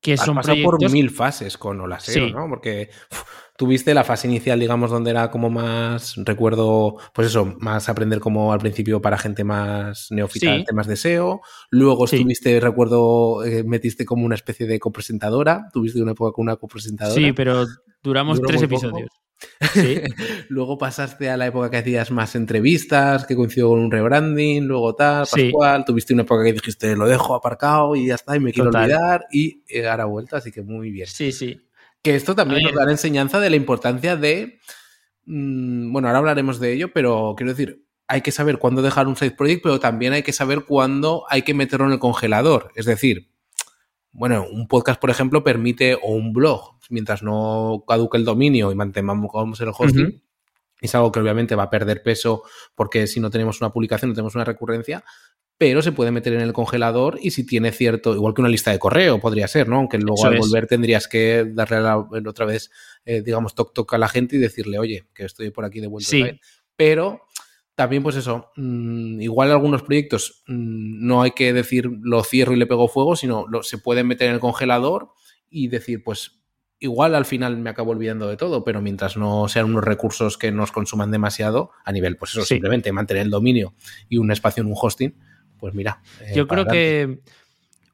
que Has son pasado por mil fases con Olaseo, ¿no? Porque tuviste la fase inicial, digamos, donde era como más, recuerdo, pues eso, más aprender como al principio para gente más neófita, temas de SEO. Luego estuviste, recuerdo, eh, metiste como una especie de copresentadora. Tuviste una época con una copresentadora. Sí, pero duramos tres episodios. ¿Sí? luego pasaste a la época que hacías más entrevistas, que coincidió con un rebranding, luego tal, Pascual, tuviste una época que dijiste lo dejo aparcado y ya está, y me quiero olvidar, y eh, ahora vuelta, así que muy bien. Sí, sí. Que esto también nos da la enseñanza de la importancia de. Mm, bueno, ahora hablaremos de ello, pero quiero decir, hay que saber cuándo dejar un side project, pero también hay que saber cuándo hay que meterlo en el congelador. Es decir, bueno, un podcast, por ejemplo, permite, o un blog, mientras no caduque el dominio y mantengamos el hosting, es algo que obviamente va a perder peso porque si no tenemos una publicación, no tenemos una recurrencia, pero se puede meter en el congelador y si tiene cierto, igual que una lista de correo podría ser, ¿no? Aunque luego al volver tendrías que darle otra vez, eh, digamos, toc toc a la gente y decirle, oye, que estoy por aquí de vuelta. Sí. Pero también, pues eso, mm, igual algunos proyectos mm, no hay que decir lo cierro y le pego fuego, sino lo, se pueden meter en el congelador y decir, pues igual al final me acabo olvidando de todo, pero mientras no sean unos recursos que nos consuman demasiado, a nivel, pues eso, simplemente mantener el dominio y un espacio en un hosting, pues mira. Eh, Yo creo que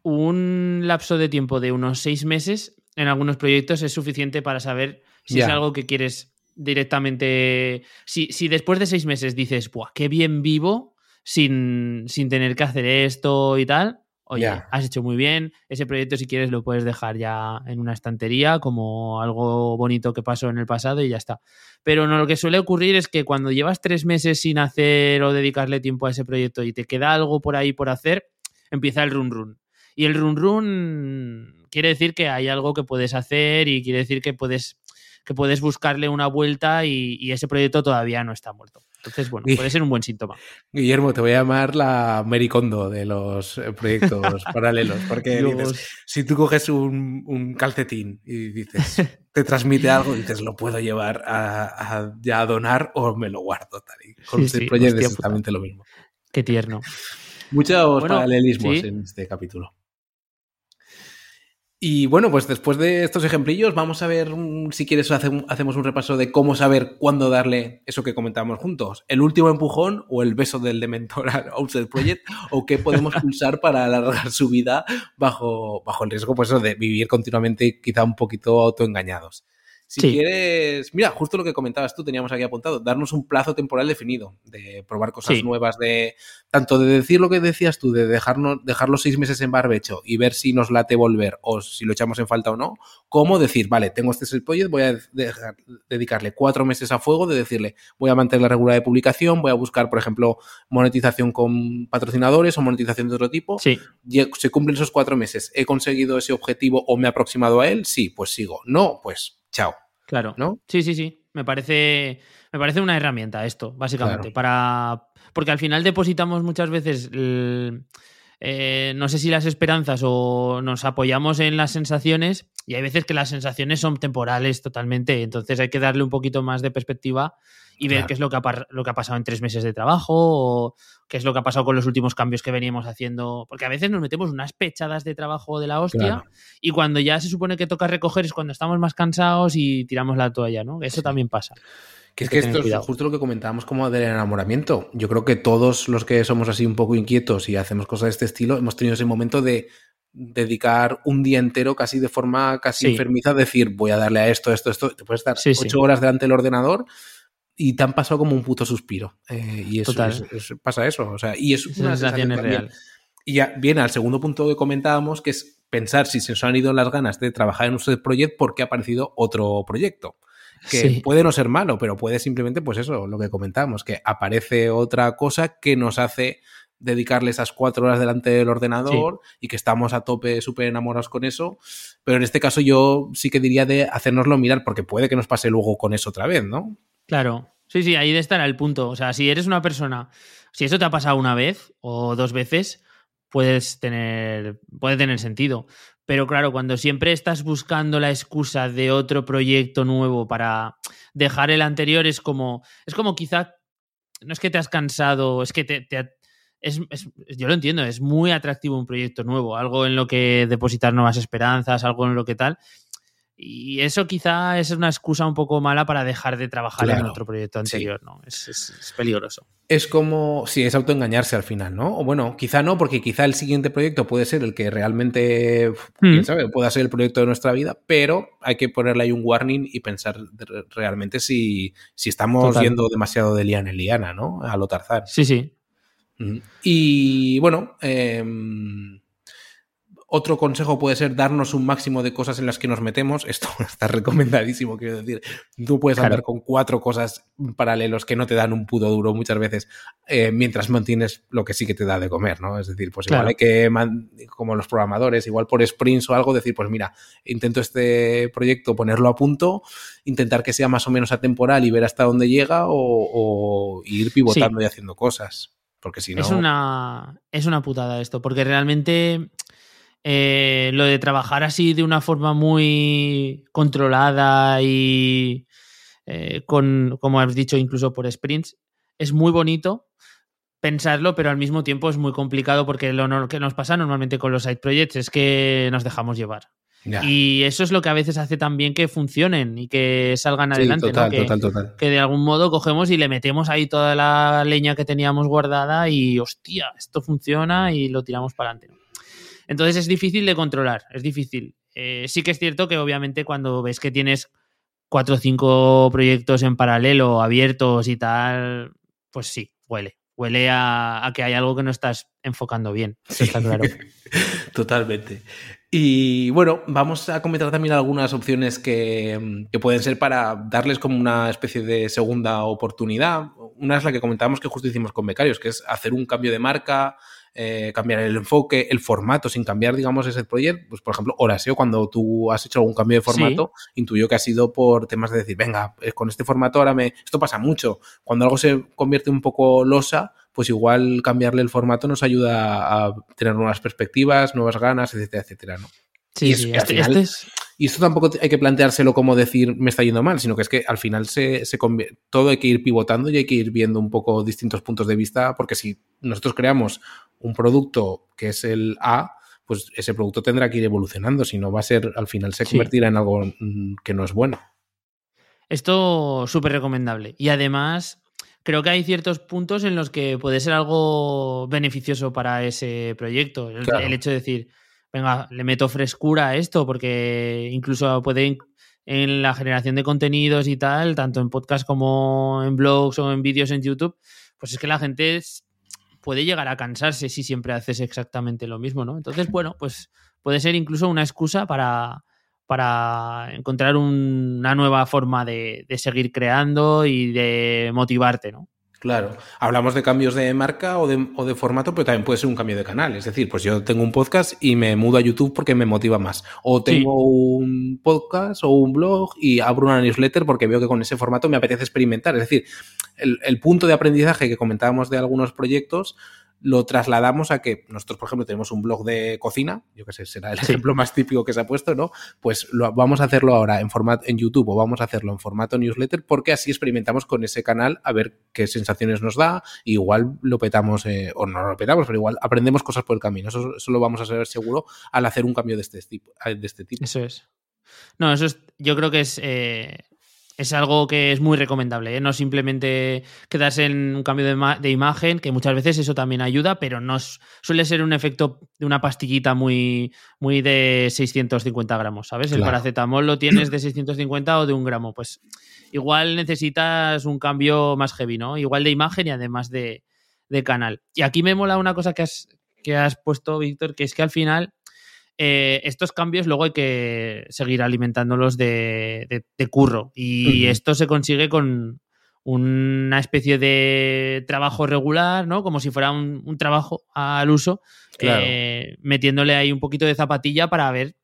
un lapso de tiempo de unos seis meses en algunos proyectos es suficiente para saber si es algo que quieres directamente. Si, si, después de seis meses dices, ¡buah, qué bien vivo! Sin, sin tener que hacer esto y tal, Oye, has hecho muy bien. Ese proyecto, si quieres, lo puedes dejar ya en una estantería como algo bonito que pasó en el pasado y ya está. Pero no, lo que suele ocurrir es que cuando llevas tres meses sin hacer o dedicarle tiempo a ese proyecto y te queda algo por ahí por hacer, empieza el run run. Y el run run quiere decir que hay algo que puedes hacer y quiere decir que puedes que puedes buscarle una vuelta y, ese proyecto todavía no está muerto. Entonces, bueno, puede ser un buen síntoma. Guillermo, te voy a llamar la Mericondo de los eh, proyectos paralelos, porque dices, si tú coges un, calcetín y dices, te transmite algo, dices, lo puedo llevar a, ya a donar o me lo guardo. Tal. Y con este proyecto es exactamente lo mismo. Qué tierno. Muchos paralelismos en este capítulo. Y bueno, pues después de estos ejemplillos, vamos a ver si quieres hacemos un repaso de cómo saber cuándo darle eso que comentábamos juntos, el último empujón o el beso del dementor al Outside Project o qué podemos pulsar para alargar su vida bajo, bajo el riesgo pues, de vivir continuamente quizá un poquito autoengañados. Si quieres, mira, justo lo que comentabas tú, teníamos aquí apuntado, darnos un plazo temporal definido, de probar cosas nuevas, de tanto de decir lo que decías tú, de dejarnos, dejarlo seis meses en barbecho y ver si nos late volver o si lo echamos en falta o no, como decir, vale, tengo este el proyecto, voy a dedicarle cuatro meses a fuego, de decirle, voy a mantener la regularidad de publicación, voy a buscar, por ejemplo, monetización con patrocinadores o monetización de otro tipo. Sí. Se cumplen esos cuatro meses, he conseguido ese objetivo o me he aproximado a él, sí, pues sigo. No, pues chao. Claro. ¿No? Sí, sí, sí. Me parece, me parece una herramienta esto, básicamente. Para. Porque al final depositamos muchas veces. Eh, no sé si las esperanzas o nos apoyamos en las sensaciones y hay veces que las sensaciones son temporales totalmente, entonces hay que darle un poquito más de perspectiva y ver qué es lo que, ha, lo que ha pasado en tres meses de trabajo o qué es lo que ha pasado con los últimos cambios que veníamos haciendo. Porque a veces nos metemos unas pechadas de trabajo de la hostia y cuando ya se supone que toca recoger es cuando estamos más cansados y tiramos la toalla, ¿no? Eso también pasa. Que es que, esto es justo lo que comentábamos como del enamoramiento. Yo creo que todos los que somos así un poco inquietos y hacemos cosas de este estilo hemos tenido ese momento de dedicar un día entero casi de forma casi enfermiza, decir voy a darle a esto, esto, esto. Te puedes estar ocho horas delante del ordenador y te han pasado como un puto suspiro. Eh, y eso pasa eso. O sea, y es una sensación real. Y ya viene al segundo punto que comentábamos, que es pensar si se os han ido las ganas de trabajar en un proyecto porque ha aparecido otro proyecto. Que puede no ser malo, pero puede simplemente, pues eso, lo que comentábamos, que aparece otra cosa que nos hace dedicarle esas cuatro horas delante del ordenador y que estamos a tope súper enamorados con eso. Pero en este caso yo sí que diría de hacernoslo mirar, porque puede que nos pase luego con eso otra vez, ¿no? Claro, sí, sí, ahí de estar el punto. O sea, si eres una persona, si eso te ha pasado una vez o dos veces, puedes tener, puede tener sentido. Pero claro, cuando siempre estás buscando la excusa de otro proyecto nuevo para dejar el anterior, es como, es como quizá, no es que te has cansado, es que te, te es, yo lo entiendo, es muy atractivo un proyecto nuevo, algo en lo que depositar nuevas esperanzas, algo en lo que tal, y eso quizá es una excusa un poco mala para dejar de trabajar en otro proyecto anterior, ¿no? Es, peligroso. Es como si es autoengañarse al final, ¿no? O bueno, quizá no, porque quizá el siguiente proyecto puede ser el que realmente, quién mm. sabe, pueda ser el proyecto de nuestra vida, pero hay que ponerle ahí un warning y pensar realmente si, si estamos yendo demasiado de liana en liana, ¿no? A lo Tarzán. Sí, sí. Y bueno, eh, otro consejo puede ser darnos un máximo de cosas en las que nos metemos. Esto está recomendadísimo, quiero decir. Tú puedes andar con cuatro cosas paralelos que no te dan un puto duro muchas veces eh, mientras mantienes lo que sí que te da de comer, ¿no? Es decir, pues igual hay que, como los programadores, igual por sprints o algo, decir, pues mira, intento este proyecto ponerlo a punto, intentar que sea más o menos atemporal y ver hasta dónde llega o, ir pivotando y haciendo cosas. Porque si no... Es una, es una putada esto, porque realmente eh, lo de trabajar así de una forma muy controlada y eh, con, como has dicho, incluso por sprints, es muy bonito pensarlo, pero al mismo tiempo es muy complicado porque lo que nos pasa normalmente con los side projects es que nos dejamos llevar. Y eso es lo que a veces hace también que funcionen y que salgan adelante. que, que, de algún modo cogemos y le metemos ahí toda la leña que teníamos guardada y hostia, esto funciona y lo tiramos para adelante. Entonces es difícil de controlar, es difícil. Eh, sí que es cierto que obviamente cuando ves que tienes cuatro o cinco proyectos en paralelo, abiertos y tal, pues sí, huele. Huele a, que hay algo que no estás enfocando bien. Eso está claro. Totalmente. Y bueno, vamos a comentar también algunas opciones que, que, pueden ser para darles como una especie de segunda oportunidad. Una es la que comentábamos que justo hicimos con becarios, que es hacer un cambio de marca, eh, cambiar el enfoque, el formato, sin cambiar, digamos, ese proyecto. Pues, por ejemplo, Oraseo, cuando tú has hecho algún cambio de formato, intuyo que ha sido por temas de decir, venga, eh, con este formato ahora me. Esto pasa mucho. Cuando algo se convierte un poco losa, pues igual cambiarle el formato nos ayuda a tener nuevas perspectivas, nuevas ganas, etcétera, etcétera, ¿no? Sí, y, este, este y esto tampoco hay que planteárselo como decir me está yendo mal, sino que es que al final se, se todo hay que ir pivotando y hay que ir viendo un poco distintos puntos de vista, porque si nosotros creamos un producto que es el A, pues ese producto tendrá que ir evolucionando, si no va a ser, al final se convertirá en algo mm, que no es bueno. Esto súper recomendable. Y además, creo que hay ciertos puntos en los que puede ser algo beneficioso para ese proyecto. El, hecho de decir, venga, le meto frescura a esto, porque incluso puede en la generación de contenidos y tal, tanto en podcast como en blogs o en vídeos en YouTube, pues es que la gente puede llegar a cansarse si siempre haces exactamente lo mismo, ¿no? Entonces, bueno, pues puede ser incluso una excusa para, para encontrar una nueva forma de, seguir creando y de motivarte, ¿no? Claro, hablamos de cambios de marca o de, formato, pero también puede ser un cambio de canal. Es decir, pues yo tengo un podcast y me mudo a YouTube porque me motiva más. O tengo un podcast o un blog y abro una newsletter porque veo que con ese formato me apetece experimentar. Es decir, el punto de aprendizaje que comentábamos de algunos proyectos lo trasladamos a que nosotros, por ejemplo, tenemos un blog de cocina, yo que sé, será el ejemplo más típico que se ha puesto, ¿no? Pues lo, vamos a hacerlo ahora en formato en YouTube o vamos a hacerlo en formato newsletter porque así experimentamos con ese canal a ver qué sensaciones nos da, igual lo petamos eh, o no lo petamos, pero igual aprendemos cosas por el camino. Eso, eso lo vamos a saber seguro al hacer un cambio de este, tipo, de este tipo. Eso es. No, eso es, yo creo que es eh, es algo que es muy recomendable, ¿eh? no simplemente quedarse en un cambio de, imagen, que muchas veces eso también ayuda, pero no suele ser un efecto de una pastillita muy, muy de 650 gramos, ¿sabes? El paracetamol lo tienes de 650 o de un gramo, pues igual necesitas un cambio más heavy, ¿no? Igual de imagen y además de, de canal. Y aquí me mola una cosa que has, que has puesto, Víctor, que es que al final eh, estos cambios luego hay que seguir alimentándolos de, curro. Y esto se consigue con una especie de trabajo regular, ¿no? Como si fuera un, trabajo al uso, eh, metiéndole ahí un poquito de zapatilla para ver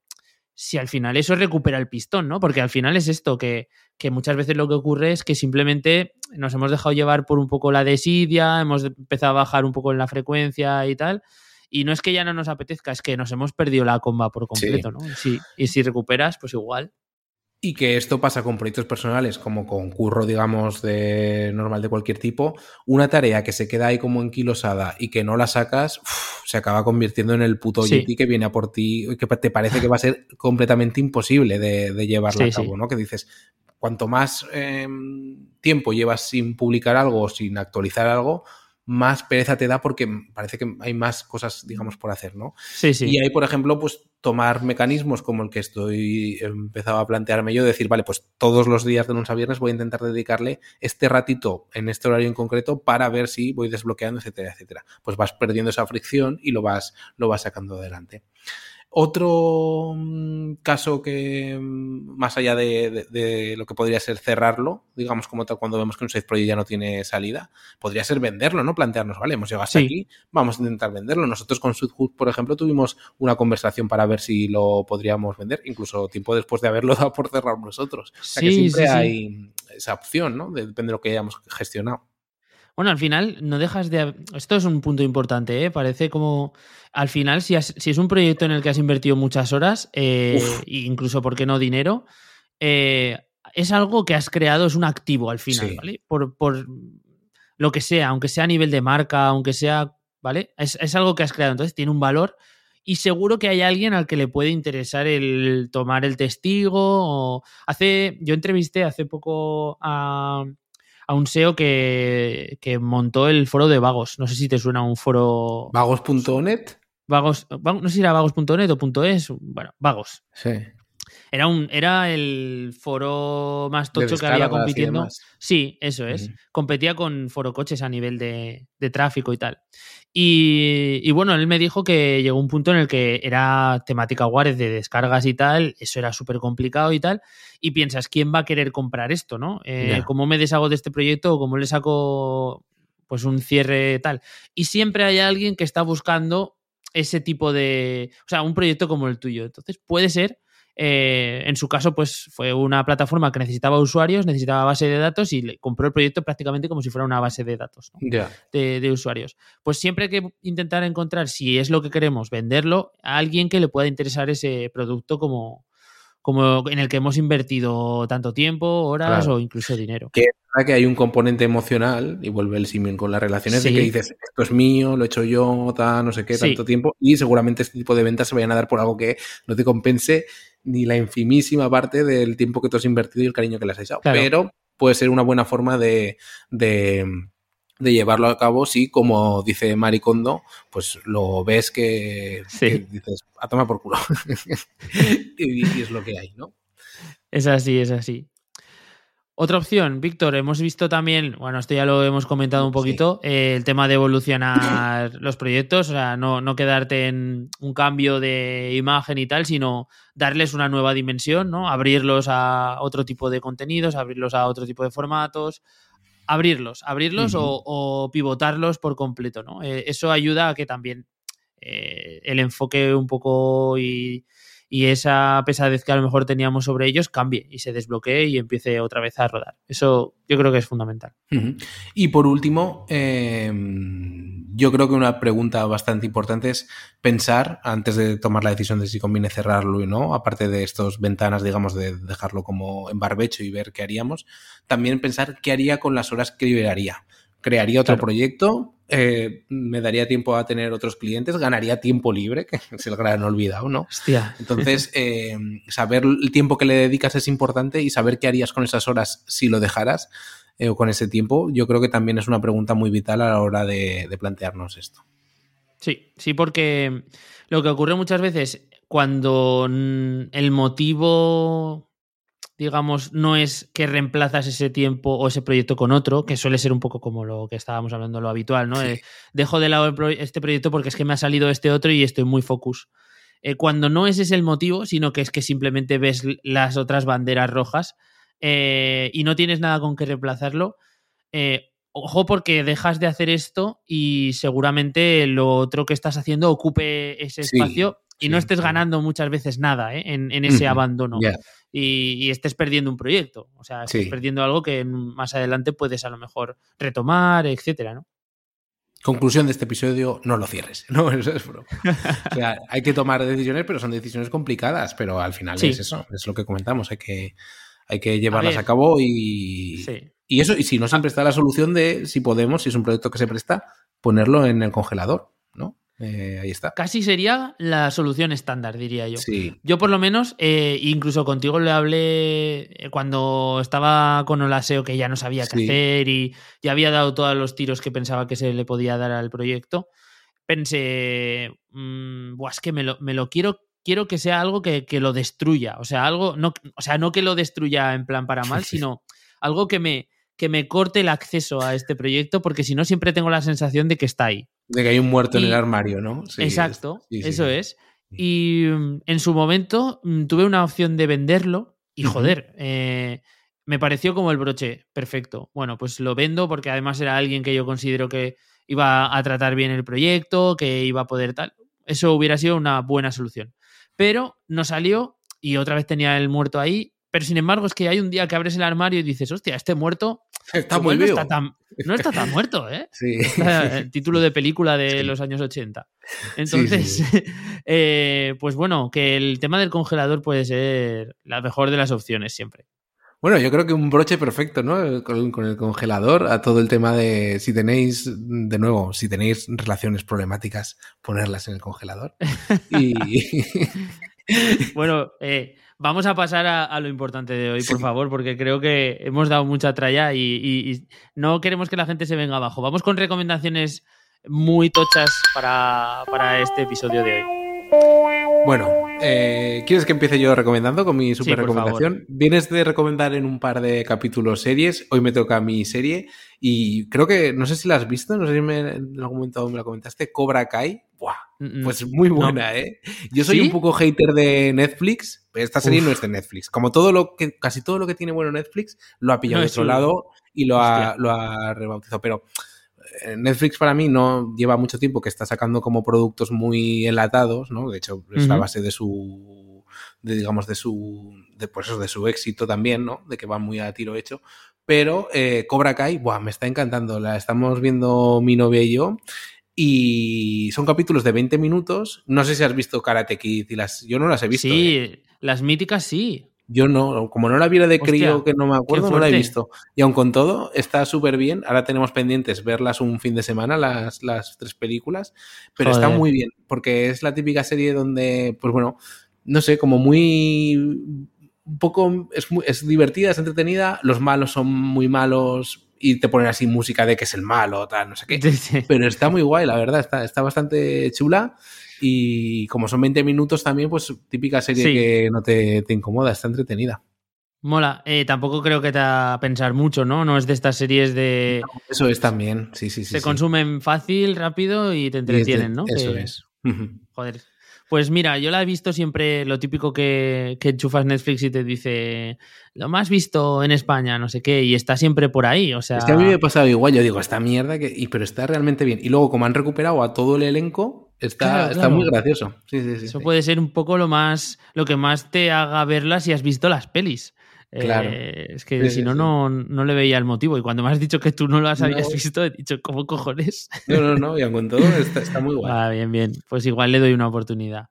si al final eso recupera el pistón, ¿no? Porque al final es esto, que, que, muchas veces lo que ocurre es que simplemente nos hemos dejado llevar por un poco la desidia, hemos empezado a bajar un poco en la frecuencia y tal, y no es que ya no nos apetezca, es que nos hemos perdido la comba por completo, ¿no? y si recuperas, pues igual. Y que esto pasa con proyectos personales, como con curro, digamos, de normal de cualquier tipo. Una tarea que se queda ahí como enquilosada y que no la sacas, se acaba convirtiendo en el puto sí. que viene a por ti que te parece que va a ser completamente imposible de, llevarla a cabo, ¿no? Que dices, cuanto más em, tiempo llevas sin publicar algo o sin actualizar algo, más pereza te da porque parece que hay más cosas, digamos, por hacer, ¿no? Sí, sí. Y ahí, por ejemplo, pues tomar mecanismos como el que estoy empezado a plantearme yo, decir, vale, pues todos los días de lunes a viernes voy a intentar dedicarle este ratito en este horario en concreto para ver si voy desbloqueando, etcétera, etcétera. Pues vas perdiendo esa fricción y lo vas, lo vas sacando adelante. Otro mm, caso que, mm, más allá de, lo que podría ser cerrarlo, digamos como tal, cuando vemos que un side project ya no tiene salida, podría ser venderlo, ¿no? Plantearnos, vale, hemos llegado hasta aquí, vamos a intentar venderlo. Nosotros con Sudhood, por ejemplo, tuvimos una conversación para ver si lo podríamos vender, incluso tiempo después de haberlo dado por cerrar nosotros. O sea que siempre hay esa opción, ¿no? Depende de lo que hayamos gestionado. Bueno, al final no dejas de... Esto es un punto importante, ¿eh? Parece como... Al final, si, si es un proyecto en el que has invertido muchas horas, eh, incluso, ¿por qué no dinero? Eh, es algo que has creado, es un activo al final, ¿vale? Por, por, lo que sea, aunque sea a nivel de marca, aunque sea, ¿vale? Es, es algo que has creado, entonces tiene un valor y seguro que hay alguien al que le puede interesar el tomar el testigo. O hace, yo entrevisté hace poco a, a un SEO que, montó el foro de Vagos. No sé si te suena un foro. ¿Vagos.net? Vagos, no sé si era vagos.net o .es, bueno, Vagos. Sí. Era, un, era el foro más tocho que había compitiendo. Sí, eso es. Competía con foro coches a nivel de, de tráfico y tal. Y, bueno, él me dijo que llegó un punto en el que era temática Warez de descargas y tal, eso era súper complicado y tal, y piensas, ¿quién va a querer comprar esto, no? Eh, ¿Cómo me deshago de este proyecto o cómo le saco pues un cierre tal. Y siempre hay alguien que está buscando ese tipo de, o sea, un proyecto como el tuyo. Entonces puede ser eh, en su caso, pues fue una plataforma que necesitaba usuarios, necesitaba base de datos y le compró el proyecto prácticamente como si fuera una base de datos de, usuarios. Pues siempre hay que intentar encontrar, si es lo que queremos, venderlo a alguien que le pueda interesar ese producto como, como en el que hemos invertido tanto tiempo, horas o incluso dinero. Que que hay un componente emocional, y vuelve el simil con las relaciones, de que dices, esto es mío, lo he hecho yo, no sé qué, tanto tiempo, y seguramente este tipo de ventas se vayan a dar por algo que no te compense ni la infimísima parte del tiempo que tú has invertido y el cariño que le has echado. Pero puede ser una buena forma de, de, llevarlo a cabo si, como dice Maricondo, pues lo ves que, dices, a tomar por culo. y, es lo que hay, ¿no? Es así, es así. Otra opción, Víctor, hemos visto también, bueno, esto ya lo hemos comentado un poquito, eh, el tema de evolucionar los proyectos, o sea, no, no, quedarte en un cambio de imagen y tal, sino darles una nueva dimensión, ¿no? Abrirlos a otro tipo de contenidos, abrirlos a otro tipo de formatos, abrirlos, abrirlos o, pivotarlos por completo, ¿no? Eh, eso ayuda a que también eh, el enfoque un poco y y esa pesadez que a lo mejor teníamos sobre ellos cambie y se desbloquee y empiece otra vez a rodar. Eso yo creo que es fundamental. Y por último, em, yo creo que una pregunta bastante importante es pensar, antes de tomar la decisión de si conviene cerrarlo y no, aparte de estas ventanas, digamos, de dejarlo como en barbecho y ver qué haríamos, también pensar qué haría con las horas que liberaría crearía otro proyecto, eh, me daría tiempo a tener otros clientes, ganaría tiempo libre, que es el gran olvidado, ¿no? Hostia. Entonces, eh, saber el tiempo que le dedicas es importante y saber qué harías con esas horas si lo dejaras eh, o con ese tiempo, yo creo que también es una pregunta muy vital a la hora de, de plantearnos esto. Sí, sí, porque lo que ocurre muchas veces cuando el motivo digamos, no es que reemplazas ese tiempo o ese proyecto con otro, que suele ser un poco como lo que estábamos hablando, lo habitual, ¿no? Eh, dejo de lado este proyecto porque es que me ha salido este otro y estoy muy focus. Eh, cuando no ese es el motivo, sino que es que simplemente ves las otras banderas rojas eh, y no tienes nada con que reemplazarlo, ojo porque dejas de hacer esto y seguramente lo otro que estás haciendo ocupe ese espacio y no estés ganando muchas veces nada en, ese abandono y, estés perdiendo un proyecto. O sea, estés perdiendo algo que más adelante puedes a lo mejor retomar, etcétera, ¿no? Conclusión de este episodio, no lo cierres. No, eso es O sea, hay que tomar decisiones, pero son decisiones complicadas, pero al final es eso, es lo que comentamos, hay que, hay que llevarlas a, cabo y, y eso, y si no siempre está la solución de, si podemos, si es un proyecto que se presta, ponerlo en el congelador. Eh, ahí está. Casi sería la solución estándar, diría yo. Yo por lo menos, eh, incluso contigo le hablé eh, cuando estaba con Olaseo, que ya no sabía qué hacer y ya había dado todos los tiros que pensaba que se le podía dar al proyecto. Pensé, mmm, es que me lo, me lo, quiero, quiero que sea algo que, que, lo destruya. O sea, algo, no, o sea, no que lo destruya en plan para mal, sino algo que me, que me corte el acceso a este proyecto, porque si no, siempre tengo la sensación de que está ahí. De que hay un muerto en el armario, ¿no? exacto, eso es. Y mm, en su momento mm, tuve una opción de venderlo y joder, eh, me pareció como el broche perfecto. Bueno, pues lo vendo porque además era alguien que yo considero que iba a tratar bien el proyecto, que iba a poder tal. Eso hubiera sido una buena solución. Pero no salió y otra vez tenía el muerto ahí pero sin embargo, es que hay un día que abres el armario y dices, hostia, este muerto está muy no, está tan, no está tan muerto, ¿eh? Sí. el título de película de los años 80. Entonces, eh, pues bueno, que el tema del congelador puede ser la mejor de las opciones siempre. Bueno, yo creo que un broche perfecto, ¿no? Con, el congelador a todo el tema de si tenéis, de nuevo, si tenéis relaciones problemáticas, ponerlas en el congelador. Y... bueno, eh, Vamos a pasar a, lo importante de hoy, por favor, porque creo que hemos dado mucha tralla y, no queremos que la gente se venga abajo. Vamos con recomendaciones muy tochas para, este episodio de hoy. Bueno, eh, ¿quieres que empiece yo recomendando con mi super recomendación? Vienes de recomendar en un par de capítulos series, hoy me toca mi serie y creo que, no sé si la has visto, no sé si me, en algún momento me la comentaste, Cobra Kai. Buah, pues muy buena, ¿eh? Yo soy un poco hater de Netflix, esta serie no es de Netflix. Como todo lo que, casi todo lo que tiene bueno Netflix, lo ha pillado de otro lado y lo ha, lo ha rebautizado. Pero Netflix para mí no lleva mucho tiempo que está sacando como productos muy enlatados, ¿no? De hecho, es la base de su, de, digamos, de su, de, pues eso, de su éxito también, ¿no? De que va muy a tiro hecho. Pero eh, Cobra Kai, buah, me está encantando. La estamos viendo mi novia y yo. Y son capítulos de 20 minutos. No sé si has visto Karate Kid y las. Yo no las he visto. Sí, ¿eh? las míticas sí. Yo no, como no la viera de crío, que no me acuerdo, no la he visto. Y aun con todo, está súper bien. Ahora tenemos pendientes verlas un fin de semana, las, las tres películas. Pero está muy bien, porque es la típica serie donde, pues bueno, no sé, como muy. Un poco. Es, es divertida, es entretenida. Los malos son muy malos y te ponen así música de que es el malo, tal, no sé qué. Pero está muy guay, la verdad, está, está bastante chula. Y como son 20 minutos también, pues típica serie que no te, te, incomoda, está entretenida. Mola. Eh, tampoco creo que te a pensar mucho, ¿no? No es de estas series de. eso es también, sí, sí, sí. Se consumen fácil, rápido y te entretienen, ¿no? Eso es. Joder. Pues mira, yo la he visto siempre lo típico que, que, enchufas Netflix y te dice lo más visto en España, no sé qué, y está siempre por ahí. O sea. Es que a mí me ha pasado igual, yo digo, esta mierda, que... Y, pero está realmente bien. Y luego, como han recuperado a todo el elenco, está, está muy gracioso. Sí, sí, sí, Eso puede ser un poco lo más, lo que más te haga verla si has visto las pelis. Claro. Eh, es que si no, no, no le veía el motivo. Y cuando me has dicho que tú no las habías visto, he dicho, ¿cómo cojones? No, no, no, y con todo está, está muy guay. Ah, bien, bien. Pues igual le doy una oportunidad.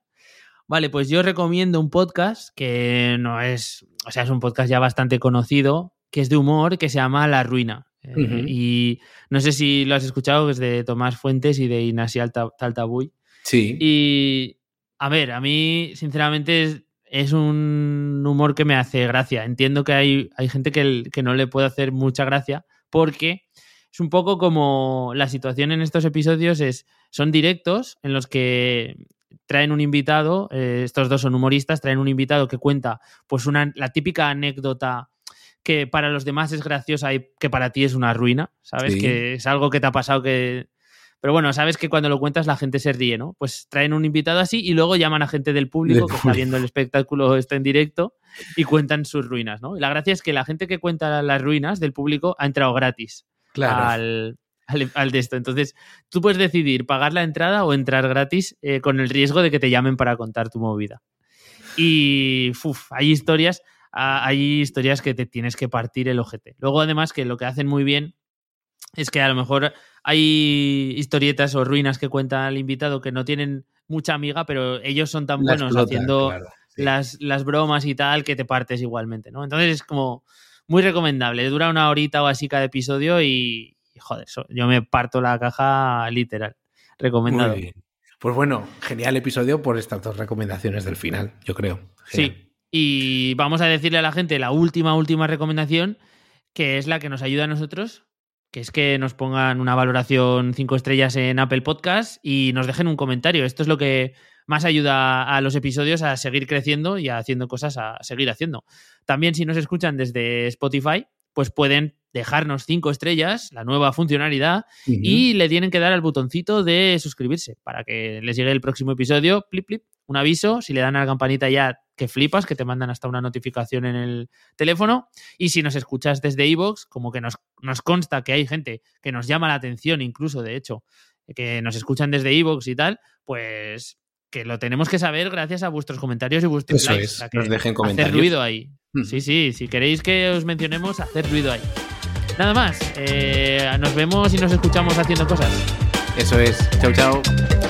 Vale, pues yo recomiendo un podcast que no es, o sea, es un podcast ya bastante conocido, que es de humor, que se llama La Ruina. Eh, y no sé si lo has escuchado, que es de Tomás Fuentes y de Inasi Taltabuy. Sí. Y, a ver, a mí, sinceramente, es, un humor que me hace gracia. Entiendo que hay, hay gente que, que, no le puede hacer mucha gracia porque es un poco como la situación en estos episodios es son directos en los que traen un invitado, eh, estos dos son humoristas, traen un invitado que cuenta pues una, la típica anécdota que para los demás es graciosa y que para ti es una ruina, ¿sabes? Sí. Que es algo que te ha pasado que pero bueno, sabes que cuando lo cuentas la gente se ríe, ¿no? Pues traen un invitado así y luego llaman a gente del público Del que está viendo el espectáculo, está en directo y cuentan sus ruinas, ¿no? Y la gracia es que la gente que cuenta las ruinas del público ha entrado gratis Claro. al, al, al de esto. Entonces, tú puedes decidir pagar la entrada o entrar gratis eh, con el riesgo de que te llamen para contar tu movida. Y uf, hay historias, ah, hay historias que te tienes que partir el ojete. Luego, además, que lo que hacen muy bien es que a lo mejor hay historietas o ruinas que cuenta el invitado que no tienen mucha amiga, pero ellos son tan buenos haciendo claro, sí. las, las bromas y tal que te partes igualmente, ¿no? Entonces es como muy recomendable. Dura una horita o así cada episodio y, y, joder, yo me parto la caja literal. Recomendado. Muy bien. Pues bueno, genial episodio por estas dos recomendaciones del final, yo creo. Genial. Sí. Y vamos a decirle a la gente la última, última recomendación, que es la que nos ayuda a nosotros, que es que nos pongan una valoración 5 estrellas en Apple Podcast y nos dejen un comentario. Esto es lo que más ayuda a los episodios a seguir creciendo y a haciendo cosas a seguir haciendo. También si nos escuchan desde Spotify, pues pueden dejarnos 5 estrellas, la nueva funcionalidad, y le tienen que dar al botoncito de suscribirse para que les llegue el próximo episodio, plip, plip, un aviso, si le dan a la campanita ya que flipas, que te mandan hasta una notificación en el teléfono, y si nos escuchas desde iVoox, como que nos, nos consta que hay gente que nos llama la atención, incluso de hecho, que nos escuchan desde iVoox y tal, pues que lo tenemos que saber gracias a vuestros comentarios y vuestros Eso likes. es, que nos dejen hacer comentarios. ruido ahí. Sí, sí, si queréis que os mencionemos, hacer ruido ahí. Nada más, eh, nos vemos y nos escuchamos haciendo cosas. Eso es. Chao, chao.